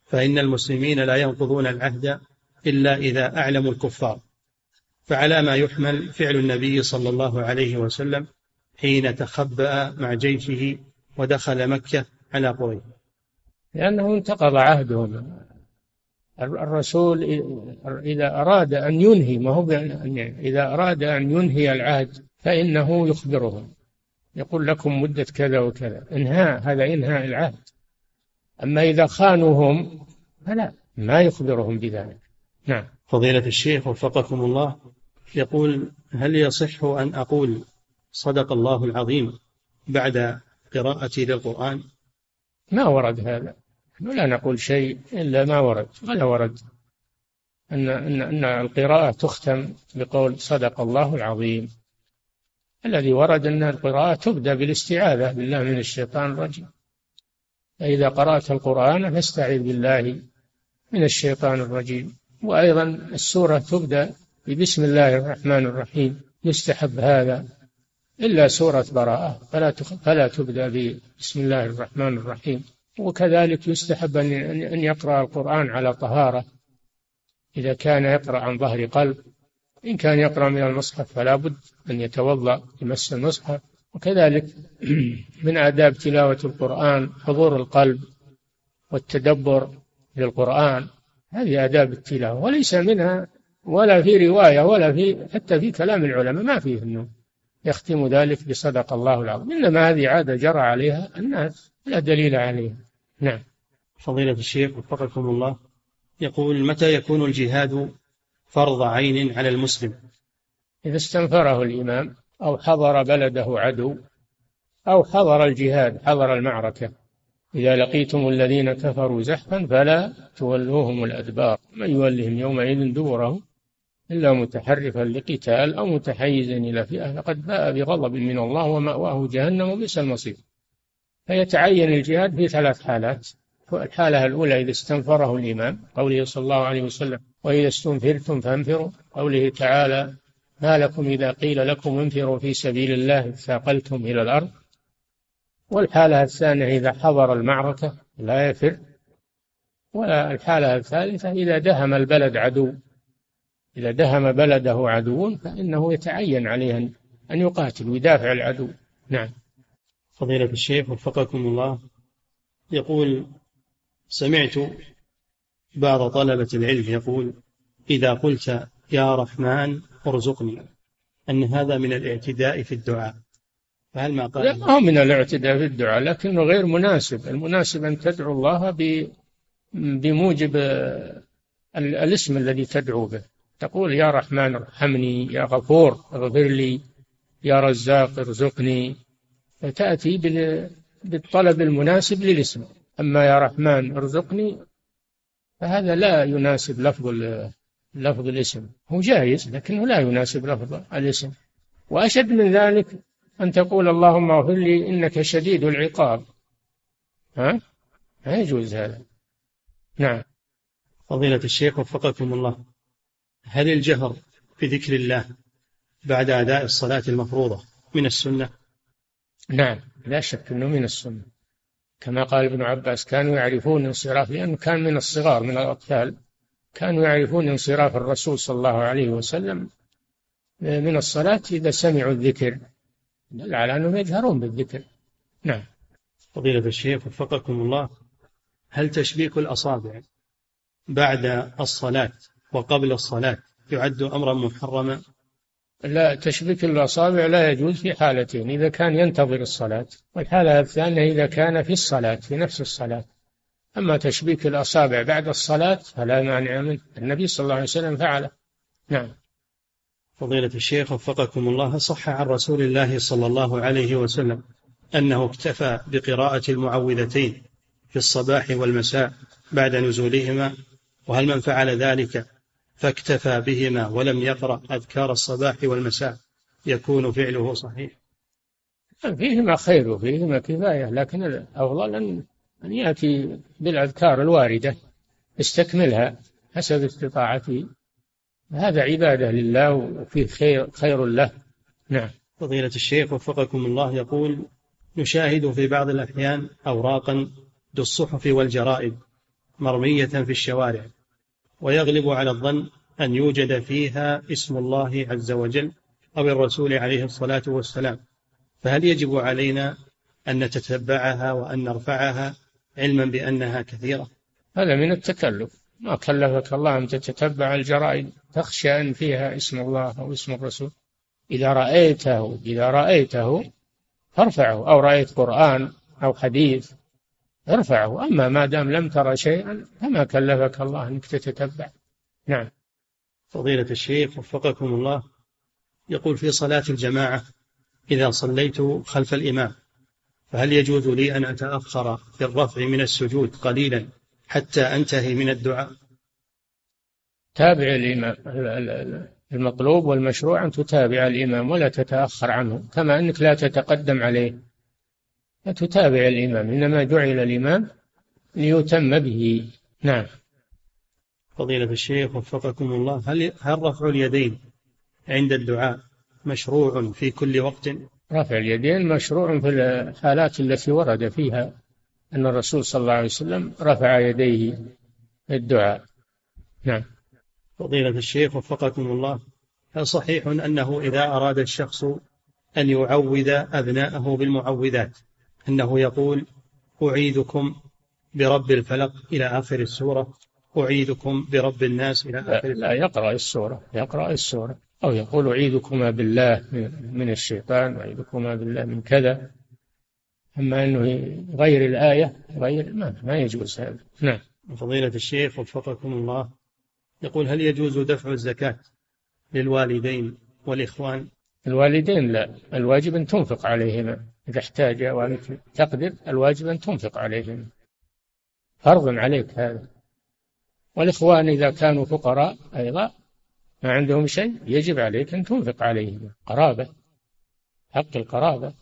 فإن المسلمين لا ينقضون العهد إلا إذا أعلموا الكفار. فعلى ما يحمل فعل النبي صلى الله عليه وسلم حين تخبأ مع جيشه ودخل مكة على قريش. لأنه انتقض عهدهم الرسول إذا أراد أن ينهي ما هو إذا أراد أن ينهي العهد فإنه يخبرهم يقول لكم مدة كذا وكذا. إنهاء هذا إنهاء العهد. أما إذا خانوهم فلا ما يخبرهم بذلك. نعم. فضيلة الشيخ وفقكم الله يقول هل يصح أن أقول صدق الله العظيم بعد قراءتي للقرآن؟ ما ورد هذا. ولا نقول شيء إلا ما ورد ولا ورد أن أن أن القراءة تختم بقول صدق الله العظيم. الذي ورد أن القراءة تبدأ بالاستعاذة بالله من الشيطان الرجيم. فإذا قرأت القرآن فاستعذ بالله من الشيطان الرجيم. وأيضا السورة تبدأ ببسم الله الرحمن الرحيم. يستحب هذا إلا سورة براءة. فلا فلا تبدأ بسم الله الرحمن الرحيم. وكذلك يستحب أن يقرأ القرآن على طهارة. إذا كان يقرأ عن ظهر قلب إن كان يقرأ من المصحف فلا بد أن يتوضأ يمس المصحف. وكذلك من آداب تلاوة القرآن حضور القلب والتدبر للقرآن. هذه آداب التلاوة وليس منها ولا في رواية ولا في حتى في كلام العلماء ما فيه أنه يختم ذلك بصدق الله العظيم. إنما هذه عادة جرى عليها الناس لا دليل عليها. نعم. فضيلة الشيخ وفقكم الله يقول متى يكون الجهاد فرض عين على المسلم؟ إذا استنفره الإمام أو حضر بلده عدو أو حضر الجهاد حضر المعركة. إذا لقيتم الذين كفروا زحفا فلا تولوهم الأدبار. من يولهم يومئذ دبره إلا متحرفا لقتال أو متحيزا إلى فئة فقد باء بغضب من الله ومأواه جهنم وبئس المصير. فيتعين الجهاد في ثلاث حالات. الحالة الأولى إذا استنفره الإمام قوله صلى الله عليه وسلم وإذا استنفرتم فانفروا. قوله تعالى ما لكم إذا قيل لكم انفروا في سبيل الله ثاقلتم إلى الأرض. والحالة الثانية إذا حضر المعركة لا يفر. والحالة الثالثة إذا دهم البلد عدو. إذا دهم بلده عدو فإنه يتعين عليه أن يقاتل ويدافع العدو. نعم. فضيلة الشيخ وفقكم الله. يقول سمعت بعض طلبة العلم يقول إذا قلت يا رحمن ارزقني أن هذا من الاعتداء في الدعاء. فهل ما قال؟ لا هو من الاعتداء في الدعاء لكنه غير مناسب. المناسب أن تدعو الله بموجب الاسم الذي تدعو به. تقول يا رحمن ارحمني يا غفور اغفر لي يا رزاق ارزقني. فتأتي بالطلب المناسب للاسم. أما يا رحمن ارزقني فهذا لا يناسب لفظ لفظ الاسم. هو جائز لكنه لا يناسب لفظ الاسم. وأشد من ذلك أن تقول اللهم اغفر لي إنك شديد العقاب. ها؟ ما يجوز هذا. نعم. فضيلة الشيخ وفقكم الله. هل الجهر بذكر الله بعد أداء الصلاة المفروضة من السنة؟ نعم لا شك أنه من السنة. كما قال ابن عباس كانوا يعرفون انصراف لأنه كان من الصغار من الأطفال كانوا يعرفون انصراف الرسول صلى الله عليه وسلم من الصلاة إذا سمعوا الذكر. دل على أنهم يجهرون بالذكر. نعم. فضيلة الشيخ وفقكم الله هل تشبيك الأصابع بعد الصلاة وقبل الصلاة يعد أمرا محرما. لا تشبيك الأصابع لا يجوز في حالتين إذا كان ينتظر الصلاة والحالة الثانية إذا كان في الصلاة في نفس الصلاة. أما تشبيك الأصابع بعد الصلاة فلا مانع منه النبي صلى الله عليه وسلم فعله. نعم. فضيلة الشيخ وفقكم الله صح عن رسول الله صلى الله عليه وسلم أنه اكتفى بقراءة المعوذتين في الصباح والمساء بعد نزولهما وهل من فعل ذلك فاكتفى بهما ولم يقرأ أذكار الصباح والمساء. يكون فعله صحيح. فيهما خير وفيهما كفاية لكن الأفضل أن أن يأتي بالأذكار الواردة يستكملها حسب استطاعته. هذا عبادة لله وفيه خير, خير له. نعم. فضيلة الشيخ وفقكم الله يقول نشاهد في بعض الأحيان أوراقا بالصحف والجرائد مرمية في الشوارع. ويغلب على الظن أن يوجد فيها اسم الله عز وجل أو الرسول عليه الصلاة والسلام. فهل يجب علينا أن نتتبعها وأن نرفعها علما بأنها كثيرة؟ هذا من التكلف. ما كلفك الله أن تتتبع الجرائد تخشى أن فيها اسم الله أو اسم الرسول. إذا رأيته إذا رأيته فارفعه. أو رأيت قرآن أو حديث ارفعه. أما ما دام لم ترى شيئا فما كلفك الله أنك تتتبع. نعم. فضيلة الشيخ وفقكم الله يقول في صلاة الجماعة إذا صليت خلف الإمام فهل يجوز لي أن أتأخر في الرفع من السجود قليلا حتى أنتهي من الدعاء؟ تابع الإمام المطلوب والمشروع أن تتابع الإمام ولا تتأخر عنه كما أنك لا تتقدم عليه. لا تتابع الإمام إنما جعل الإمام ليتم به. نعم. فضيلة الشيخ وفقكم الله هل هل رفع اليدين عند الدعاء مشروع في كل وقت؟ رفع اليدين مشروع في الحالات التي ورد فيها أن الرسول صلى الله عليه وسلم رفع يديه في الدعاء نعم. فضيلة الشيخ وفقكم الله هل صحيح أنه إذا أراد الشخص أن يعوذ أبناءه بالمعوذات أنه يقول أعيدكم برب الفلق إلى آخر السورة. أعيدكم برب الناس إلى آخر لا, لا يقرأ السورة يقرأ السورة. أو يقول أعيدكما بالله من الشيطان أعيدكما بالله من كذا. أما أنه غير الآية غير ما, ما يجوز هذا. نعم. فضيلة الشيخ وفقكم الله يقول هل يجوز دفع الزكاة للوالدين والإخوان؟ الوالدين لا الواجب أن تنفق عليهما. إذا احتاج وأنت تقدر الواجب أن تنفق عليهما فرض عليك هذا. والإخوان إذا كانوا فقراء أيضا ما عندهم شيء يجب عليك أن تنفق عليهم. قرابة حق القرابة.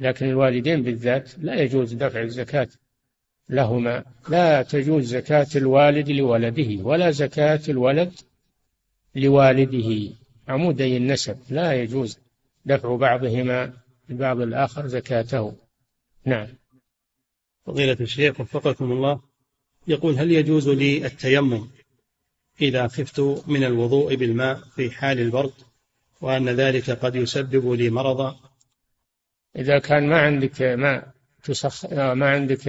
لكن الوالدين بالذات لا يجوز دفع الزكاة لهما. لا تجوز زكاة الوالد لولده ولا زكاة الولد لوالده. عمودي النسب لا يجوز دفع بعضهما. لبعض الآخر زكاته. نعم. فضيلة الشيخ وفقكم الله يقول هل يجوز لي التيمم إذا خفت من الوضوء بالماء في حال البرد وأن ذلك قد يسبب لي مرضا إذا كان ما عندك ماء تسخ ما عندك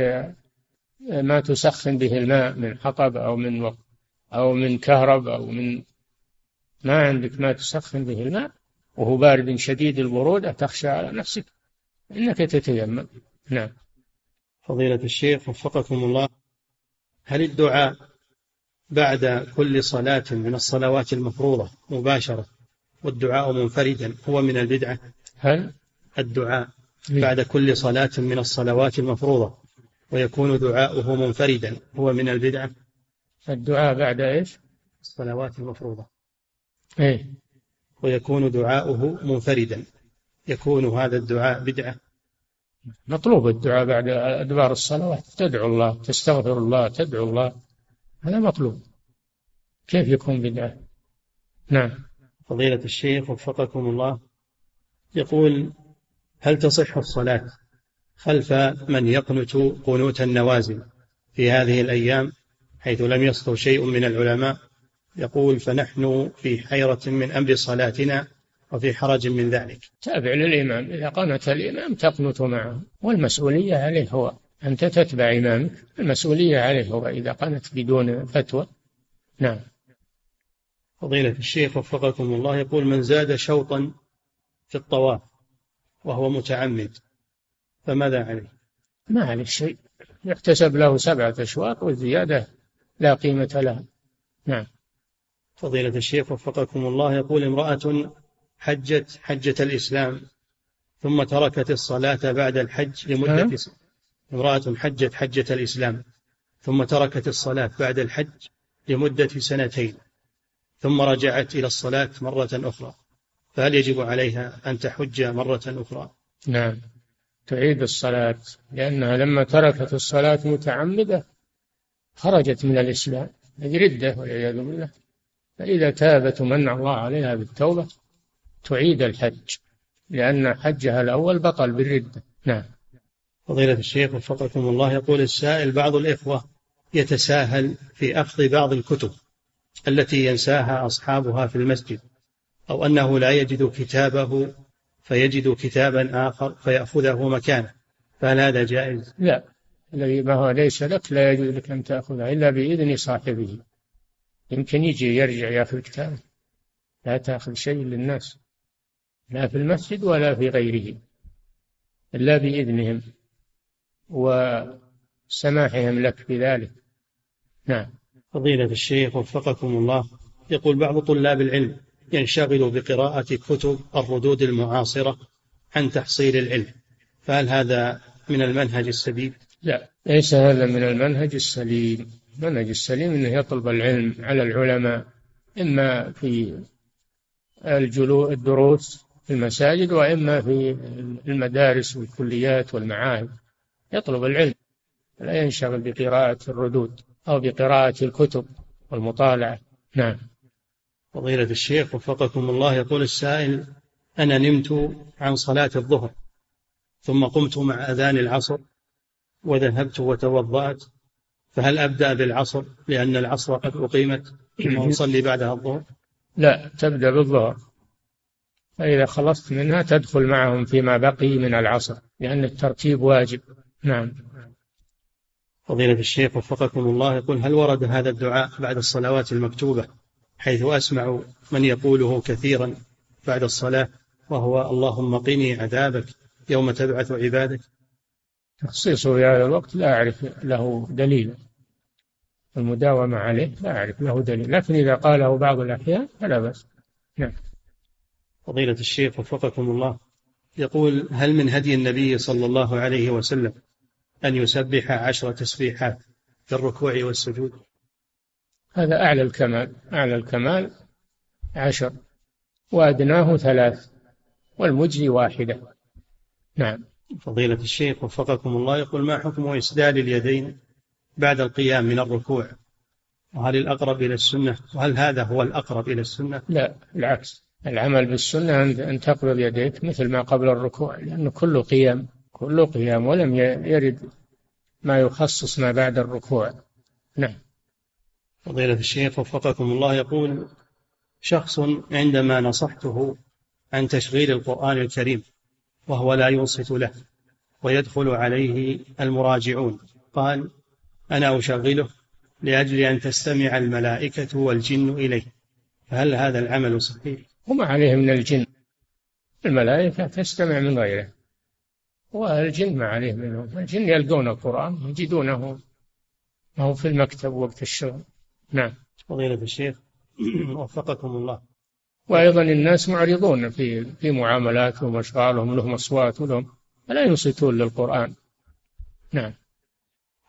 ما تسخن به الماء من حطب أو من وق... أو من كهرب أو من ما عندك ما تسخن به الماء وهو بارد شديد البرودة تخشى على نفسك. إنك تتيمم. نعم. فضيلة الشيخ وفقكم الله هل الدعاء بعد كل صلاة من الصلوات المفروضة مباشرة والدعاء منفردا هو من البدعة؟ هل؟ الدعاء بعد كل صلاة من الصلوات المفروضة ويكون دعاؤه منفردا هو من البدعة؟ الدعاء بعد إيش؟ الصلوات المفروضة. إيه. ويكون دعاؤه منفردا. يكون هذا الدعاء بدعة. مطلوب الدعاء بعد أدبار الصلوات. تدعو الله تستغفر الله تدعو الله. هذا مطلوب. كيف يكون بدعة؟ نعم. فضيلة الشيخ وفقكم الله. يقول هل تصح الصلاة خلف من يقنت قنوت النوازل في هذه الأيام حيث لم يصدر شيء من العلماء؟ يقول فنحن في حيرة من أمر صلاتنا وفي حرج من ذلك. تابع للإمام. إذا قنت الإمام تقنت معه. والمسؤولية عليه هو أنت تتبع إمامك. المسؤولية عليه هو إذا قنت بدون فتوى. نعم. فضيلة الشيخ وفقكم الله يقول من زاد شوطا في الطواف وهو متعمد فماذا عليه؟ ما عليه شيء. يحتسب له سبعة أشواط والزيادة لا قيمة لها. نعم. فضيلة الشيخ وفقكم الله يقول امرأة حجت حجة الإسلام ثم تركت الصلاة بعد الحج لمدة امرأة حجت حجة الإسلام ثم تركت الصلاة بعد الحج لمدة سنتين ثم رجعت إلى الصلاة مرة أخرى. فهل يجب عليها أن تحج مرة أخرى؟ نعم. تعيد الصلاة لأنها لما تركت الصلاة متعمدة خرجت من الإسلام. هذه ردة والعياذ بالله. فإذا تابت ومن الله عليها بالتوبة تعيد الحج لأن حجها الأول بطل بالردة. نعم. فضيلة الشيخ وفقكم الله يقول السائل بعض الإخوة يتساهل في أخذ بعض الكتب التي ينساها أصحابها في المسجد أو أنه لا يجد كتابه فيجد كتابا آخر فيأخذه مكانه. فهل هذا جائز؟ لا. الذي ما هو ليس لك لا يجوز لك أن تأخذه إلا بإذن صاحبه. يمكن يجي يرجع يأخذ كتابه لا تأخذ شيء للناس. لا في المسجد ولا في غيره. إلا بإذنهم وسماحهم لك بذلك. نعم. فضيلة الشيخ وفقكم الله. يقول بعض طلاب العلم ينشغل بقراءة كتب الردود المعاصرة عن تحصيل العلم. فهل هذا من المنهج السديد؟ لا ليس هذا من المنهج السليم. المنهج السليم أنه يطلب العلم على العلماء إما في الجلو الدروس في المساجد وإما في المدارس والكليات والمعاهد. يطلب العلم. لا ينشغل بقراءة الردود أو بقراءة الكتب والمطالعة. نعم. فضيلة الشيخ وفقكم الله يقول السائل أنا نمت عن صلاة الظهر ثم قمت مع أذان العصر وذهبت وتوضأت فهل أبدأ بالعصر لأن العصر قد أقيمت ثم أصلي بعدها الظهر؟ لا تبدأ بالظهر. فإذا خلصت منها تدخل معهم فيما بقي من العصر لأن الترتيب واجب. نعم. فضيلة الشيخ وفقكم الله يقول هل ورد هذا الدعاء بعد الصلوات المكتوبة حيث أسمع من يقوله كثيرا بعد الصلاة وهو اللهم قني عذابك يوم تبعث عبادك تخصيصه في هذا الوقت لا أعرف له دليل. المداومة عليه لا أعرف له دليل. لكن إذا قاله بعض الأحيان فلا بأس. نعم. فضيلة الشيخ وفقكم الله. يقول هل من هدي النبي صلى الله عليه وسلم أن يسبح عشر تسبيحات في الركوع والسجود؟ هذا أعلى الكمال. أعلى الكمال عشر. وأدناه ثلاث. والمجزي واحدة. نعم. فضيلة الشيخ وفقكم الله يقول ما حكم إسدال اليدين بعد القيام من الركوع؟ وهل الأقرب إلى السنة؟ وهل هذا هو الأقرب إلى السنة؟ لا بالعكس. العمل بالسنة أن تقبض يديك مثل ما قبل الركوع لأنه كله قيام كله قيام ولم يرد ما يخصص ما بعد الركوع. نعم. فضيلة الشيخ وفقكم الله يقول شخص عندما نصحته عن تشغيل القرآن الكريم وهو لا ينصت له ويدخل عليه المراجعون. قال أنا أشغله لأجل أن تستمع الملائكة والجن إليه. فهل هذا العمل صحيح؟ وما عليه من الجن. الملائكة تستمع من غيره والجن ما عليه منهم. الجن يلقون القرآن يجدونه. ما هو في المكتب وقت الشغل. نعم. فضيلة الشيخ وفقكم الله. وأيضا الناس معرضون في في معاملاتهم وأشغالهم لهم أصوات ولهم فلا ينصتون للقرآن. نعم.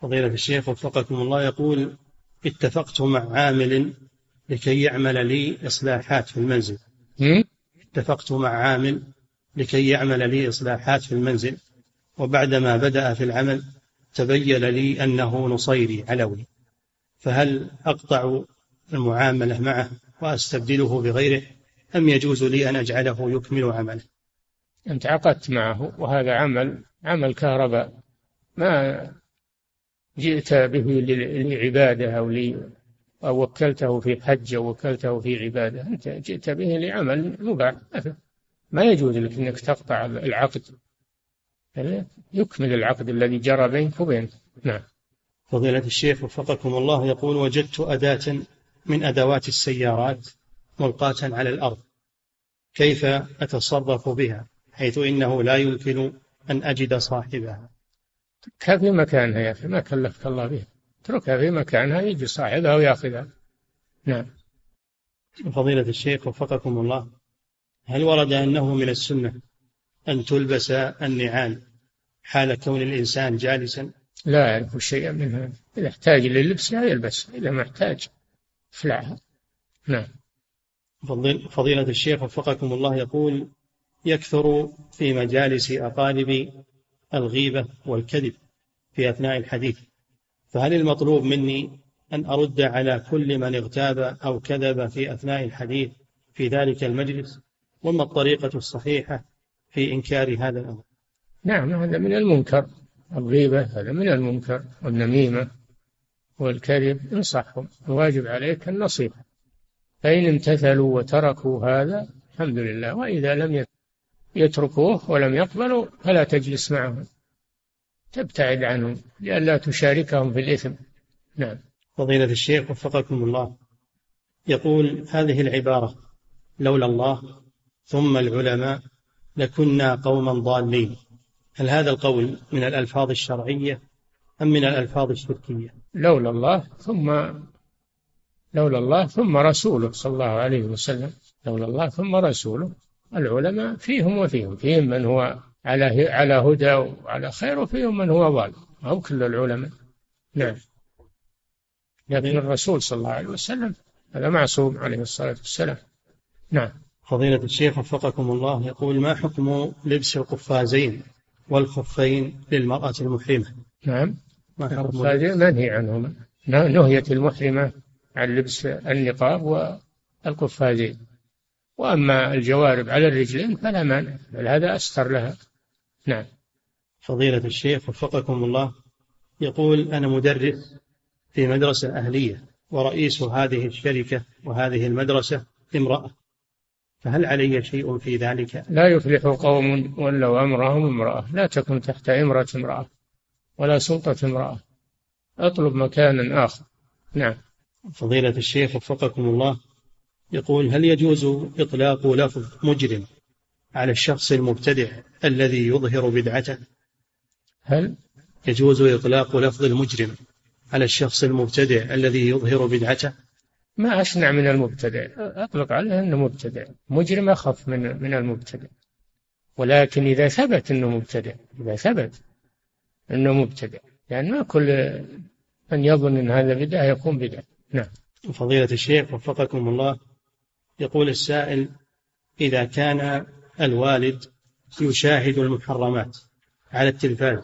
فضيلة الشيخ وفقكم الله يقول اتفقت مع عامل لكي يعمل لي إصلاحات في المنزل. اتفقت مع عامل لكي يعمل لي إصلاحات في المنزل وبعدما بدأ في العمل تبين لي أنه نصيري علوي. فهل أقطع المعاملة معه وأستبدله بغيره؟ أم يجوز لي أن أجعله يكمل عمله؟ أنت عقدت معه وهذا عمل عمل كهرباء. ما جئت به لعبادة أو لي أو وكلته في حج أو وكلته في عبادة. أنت جئت به لعمل مباح ما يجوز لك أنك تقطع العقد. يكمل العقد الذي جرى بينك وبينه. نعم. فضيلة الشيخ وفقكم الله يقول وجدت أداة من أدوات السيارات. ملقاة على الأرض. كيف أتصرف بها؟ حيث إنه لا يمكن أن أجد صاحبها. اتركها في مكانها يا أخي ما كلفك الله بها. اتركها في مكانها يجي صاحبها ويأخذها. نعم. فضيلة الشيخ وفقكم الله هل ورد أنه من السنة أن تلبس النعال حال كون الإنسان جالسا؟ لا يعرف شيئا منها. إذا احتاج للبس لا يلبس إذا ما احتاج افلعها نعم. فضيلة الشيخ وفقكم الله يقول يكثر في مجالس أقارب الغيبة والكذب في أثناء الحديث فهل المطلوب مني أن أرد على كل من اغتاب أو كذب في أثناء الحديث في ذلك المجلس؟ وما الطريقة الصحيحة في إنكار هذا الأمر؟ نعم هذا من المنكر. الغيبة هذا من المنكر والنميمة والكذب انصحهم الواجب عليك النصيحة. فإن امتثلوا وتركوا هذا الحمد لله. وإذا لم يتركوه ولم يقبلوا فلا تجلس معهم. تبتعد عنهم لئلا تشاركهم في الإثم. نعم. فضيلة الشيخ وفقكم الله. يقول هذه العبارة لولا الله ثم العلماء لكنا قوما ضالين. هل هذا القول من الألفاظ الشرعية أم من الألفاظ الشركية؟ لولا الله ثم لولا الله ثم رسوله صلى الله عليه وسلم. لولا الله ثم رسوله. العلماء فيهم وفيهم. فيهم من هو على على هدى وعلى خير وفيهم من هو ضال. أو كل العلماء. نعم. لكن الرسول صلى الله عليه وسلم هذا معصوم عليه الصلاة والسلام. نعم. فضيلة الشيخ وفقكم الله يقول ما حكم لبس القفازين والخفين للمرأة المحرمة؟ نعم. القفازين منهي عنهما. نهيت المحرمة. عن لبس النقاب والقفازين وأما الجوارب على الرجلين فلا مانع بل هذا أستر لها. نعم. فضيلة الشيخ وفقكم الله يقول أنا مدرس في مدرسة أهلية ورئيس هذه الشركة وهذه المدرسة امرأة. فهل علي شيء في ذلك؟ لا يفلح قوم ولوا أمرهم امرأة. لا تكن تحت إمرة امرأة ولا سلطة امرأة. أطلب مكانا آخر. نعم. فضيلة الشيخ وفقكم الله يقول هل يجوز إطلاق لفظ مجرم على الشخص المبتدع الذي يظهر بدعته؟ هل يجوز إطلاق لفظ المجرم على الشخص المبتدع الذي يظهر بدعته؟ ما أشنع من المبتدع أطلق عليه أنه مبتدع مجرم أخف من من المبتدع. ولكن إذا ثبت أنه مبتدع إذا ثبت أنه مبتدع يعني ما كل من يظن أن هذا بدعة يكون بدعة. نعم. فضيلة الشيخ وفقكم الله يقول السائل إذا كان الوالد يشاهد المحرمات على التلفاز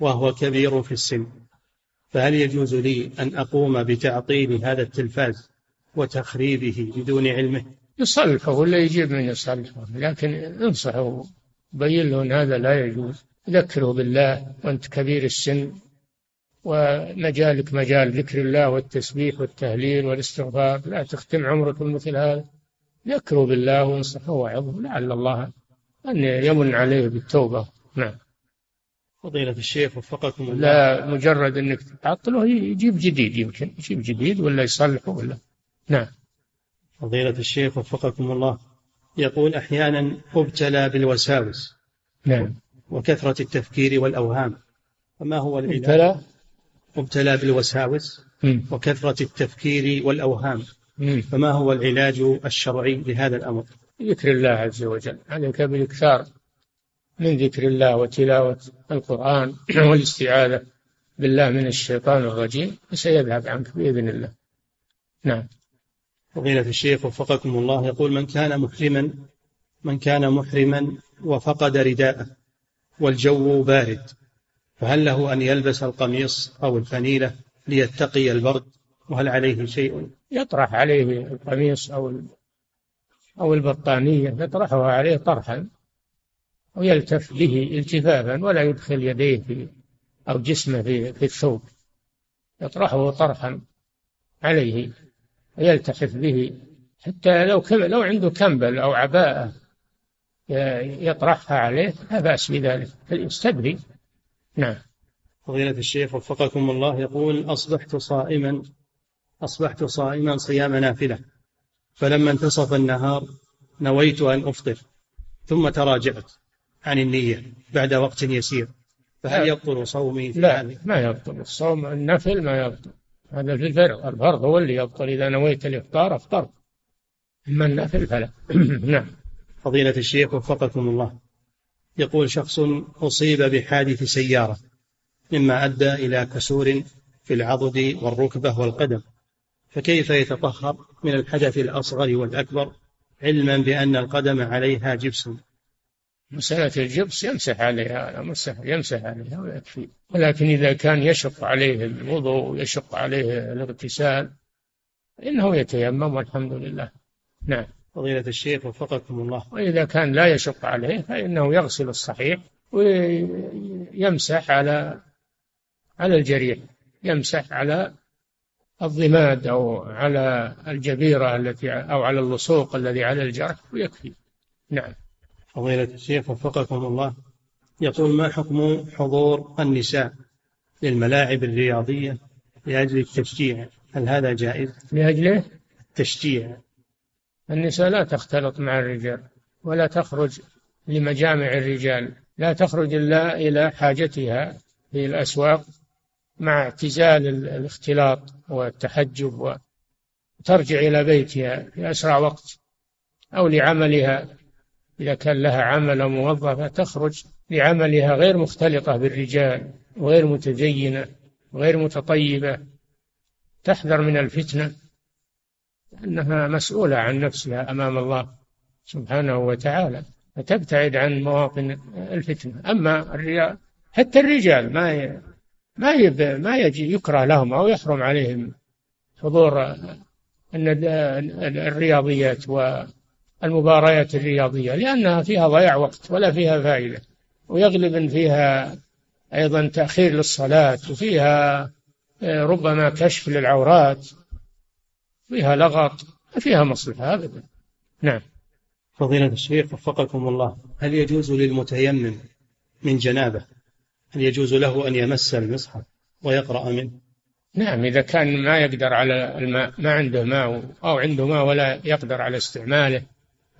وهو كبير في السن فهل يجوز لي أن أقوم بتعطيل هذا التلفاز وتخريبه بدون علمه؟ يصلحه ولا يجيب من يصلحه لكن انصحه بين له أن هذا لا يجوز. ذكره بالله وأنت كبير السن ومجالك مجال ذكر الله والتسبيح والتهليل والاستغفار. لا تختم عمرك بمثل هذا. ذكره بالله وانصحه وعظه. لعل الله أن يمن عليه بالتوبة. نعم. فضيلة الشيخ وفقكم الله. لا مجرد أنك تعطله يجيب جديد يمكن. يجيب جديد ولا يصلحه ولا. نعم. فضيلة الشيخ وفقكم الله. يقول أحيانا أبتلى بالوساوس نعم. وكثرة التفكير والأوهام. فما هو العلاج؟ مبتلى بالوساوس وكثرة التفكير والأوهام. فما هو العلاج الشرعي لهذا الأمر؟ ذكر الله عز وجل. عليك بالإكثار من ذكر الله وتلاوة القرآن والاستعاذة بالله من الشيطان الرجيم فسيذهب عنك بإذن الله. نعم. فضيلة الشيخ وفقكم الله يقول من كان محرما من كان محرما وفقد رداءه والجو بارد. فهل له أن يلبس القميص أو الفنيلة ليتقي البرد؟ وهل عليه شيء؟ يطرح عليه القميص أو أو البطانية يطرحها عليه طرحا ويلتف به التفافا ولا يدخل يديه في أو جسمه في, في الثوب. يطرحه طرحا عليه ويلتحف به. حتى لو لو عنده كمبل أو عباءة يطرحها عليه لا بأس بذلك. يستدري نعم. فضيلة الشيخ وفقكم الله يقول أصبحت صائما أصبحت صائما صيام نافلة فلما انتصف النهار نويت أن أفطر ثم تراجعت عن النية بعد وقت يسير فهل يبطل صومي في لا ما يبطل الصوم النفل ما يبطل هذا في الفرض الفرض هو اللي يبطل إذا نويت الإفطار أفطرت أما النفل فلا. نعم. فضيلة الشيخ وفقكم الله يقول شخص أصيب بحادث سيارة مما أدى إلى كسور في العضد والركبة والقدم فكيف يتطهر من الحدث الأصغر والأكبر علما بأن القدم عليها جبس؟ مسألة الجبس يمسح عليها مسح يمسح عليها ويكفي. ولكن إذا كان يشق عليه الوضوء ويشق عليه الاغتسال فإنه يتيمم والحمد لله. نعم. فضيلة الشيخ وفقكم الله. وإذا كان لا يشق عليه فإنه يغسل الصحيح ويمسح على على الجريح يمسح على الضماد أو على الجبيرة التي أو على اللصوق الذي على الجرح ويكفي. نعم. فضيلة الشيخ وفقكم الله. يقول ما حكم حضور النساء للملاعب الرياضية لأجل التشجيع؟ هل هذا جائز؟ لأجله؟ التشجيع. النساء لا تختلط مع الرجال ولا تخرج لمجامع الرجال لا تخرج إلا إلى حاجتها في الأسواق مع اعتزال الاختلاط والتحجب وترجع إلى بيتها في أسرع وقت أو لعملها. إذا كان لها عمل موظفة تخرج لعملها غير مختلطة بالرجال وغير متزينة وغير متطيبة تحذر من الفتنة. أنها مسؤولة عن نفسها أمام الله سبحانه وتعالى فتبتعد عن مواطن الفتنة. أما الرجال حتى الرجال ما ما يب ما يجي يكره لهم أو يحرم عليهم حضور الرياضيات والمباريات الرياضية لأنها فيها ضياع وقت ولا فيها فائدة. ويغلب فيها أيضا تأخير للصلاة وفيها آه، ربما كشف للعورات. فيها لغط ما فيها مصلحة أبدا نعم. فضيلة الشيخ وفقكم الله هل يجوز للمتيمم من جنابه هل يجوز له أن يمس المصحف ويقرأ منه؟ نعم إذا كان ما يقدر على الماء ما عنده ماء أو عنده ماء ولا يقدر على استعماله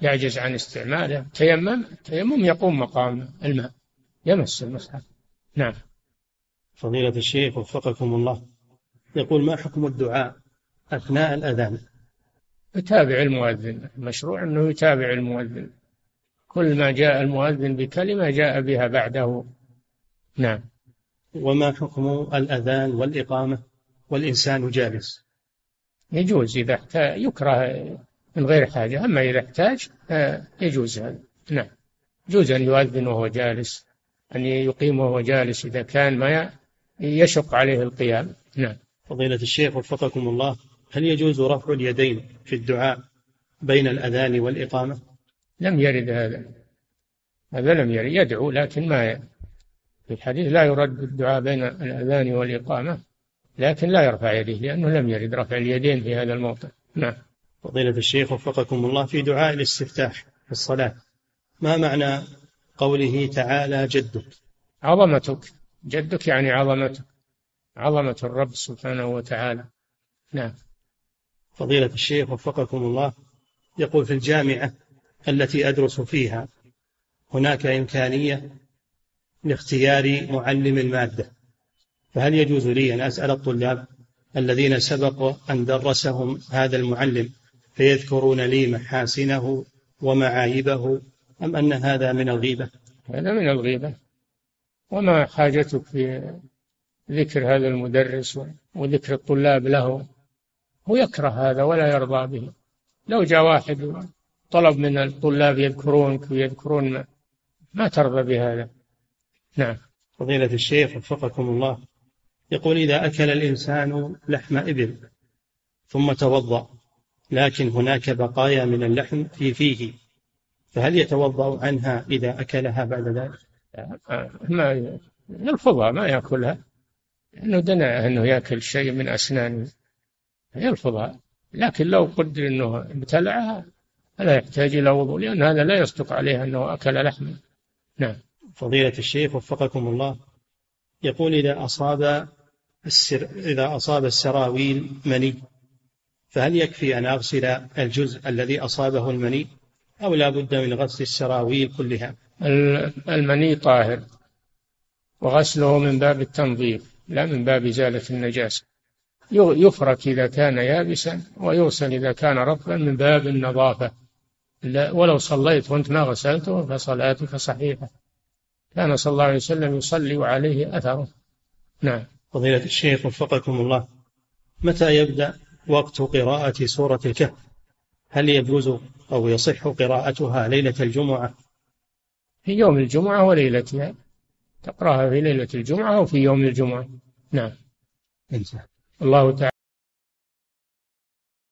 يعجز عن استعماله تيمم تيمم يقوم مقام الماء يمس المصحف. نعم. فضيلة الشيخ وفقكم الله يقول ما حكم الدعاء أثناء الأذان. يتابع المؤذن. المشروع أنه يتابع المؤذن. كل ما جاء المؤذن بكلمة جاء بها بعده. نعم. وما حكم الأذان والإقامة؟ والإنسان جالس. يجوز إذا احتاج يكره من غير حاجة. أما إذا احتاج يجوز هذا. نعم. يجوز أن يؤذن وهو جالس أن يقيم وهو جالس إذا كان ما يشق عليه القيام. نعم. فضيلة الشيخ وفقكم الله. هل يجوز رفع اليدين في الدعاء بين الأذان والإقامة؟ لم يرد هذا. هذا لم يرد يدعو لكن ما في الحديث لا يرد الدعاء بين الأذان والإقامة لكن لا يرفع يديه لأنه لم يرد رفع اليدين في هذا الموطن. نعم. فضيلة الشيخ وفقكم الله في دعاء الاستفتاح في الصلاة ما معنى قوله تعالى جدك؟ عظمتك. جدك يعني عظمتك. عظمة الرب سبحانه وتعالى. نعم. فضيلة الشيخ وفقكم الله يقول في الجامعة التي أدرس فيها هناك إمكانية لاختيار معلم المادة. فهل يجوز لي أن أسأل الطلاب الذين سبق أن درسهم هذا المعلم فيذكرون لي محاسنه ومعايبه أم أن هذا من الغيبة؟ هذا من الغيبة. وما حاجتك في ذكر هذا المدرس وذكر الطلاب له؟ هو يكره هذا ولا يرضى به. لو جاء واحد طلب من الطلاب يذكرونك ويذكرون ما, ما ترضى بهذا. نعم. فضيلة الشيخ وفقكم الله. يقول إذا أكل الإنسان لحم إبل ثم توضأ لكن هناك بقايا من اللحم في فيه فهل يتوضأ عنها إذا أكلها بعد ذلك؟ ما يلفظها ما يأكلها. لأنه دنا أنه يأكل شيء من أسنانه يلفظها لكن لو قدر أنه ابتلعها فلا يحتاج إلى وضوء لأن هذا لا يصدق عليه أنه أكل لحما نعم. فضيلة الشيخ وفقكم الله يقول إذا أصاب السر إذا أصاب السراويل مني فهل يكفي أن أغسل الجزء الذي أصابه المني؟ أو لا بد من غسل السراويل كلها؟ المني طاهر وغسله من باب التنظيف لا من باب إزالة النجاسة. يفرك إذا كان يابسا ويغسل إذا كان رطبا من باب النظافة. ولو صليت وأنت ما غسلته فصلاتك صحيحة. كان صلى الله عليه وسلم يصلي وعليه أثره. نعم. فضيلة الشيخ وفقكم الله متى يبدأ وقت قراءة سورة الكهف؟ هل يجوز أو يصح قراءتها ليلة الجمعة؟ في يوم الجمعة وليلتها. تقرأها في ليلة الجمعة أو في يوم الجمعة. نعم. انتهى الله تعالى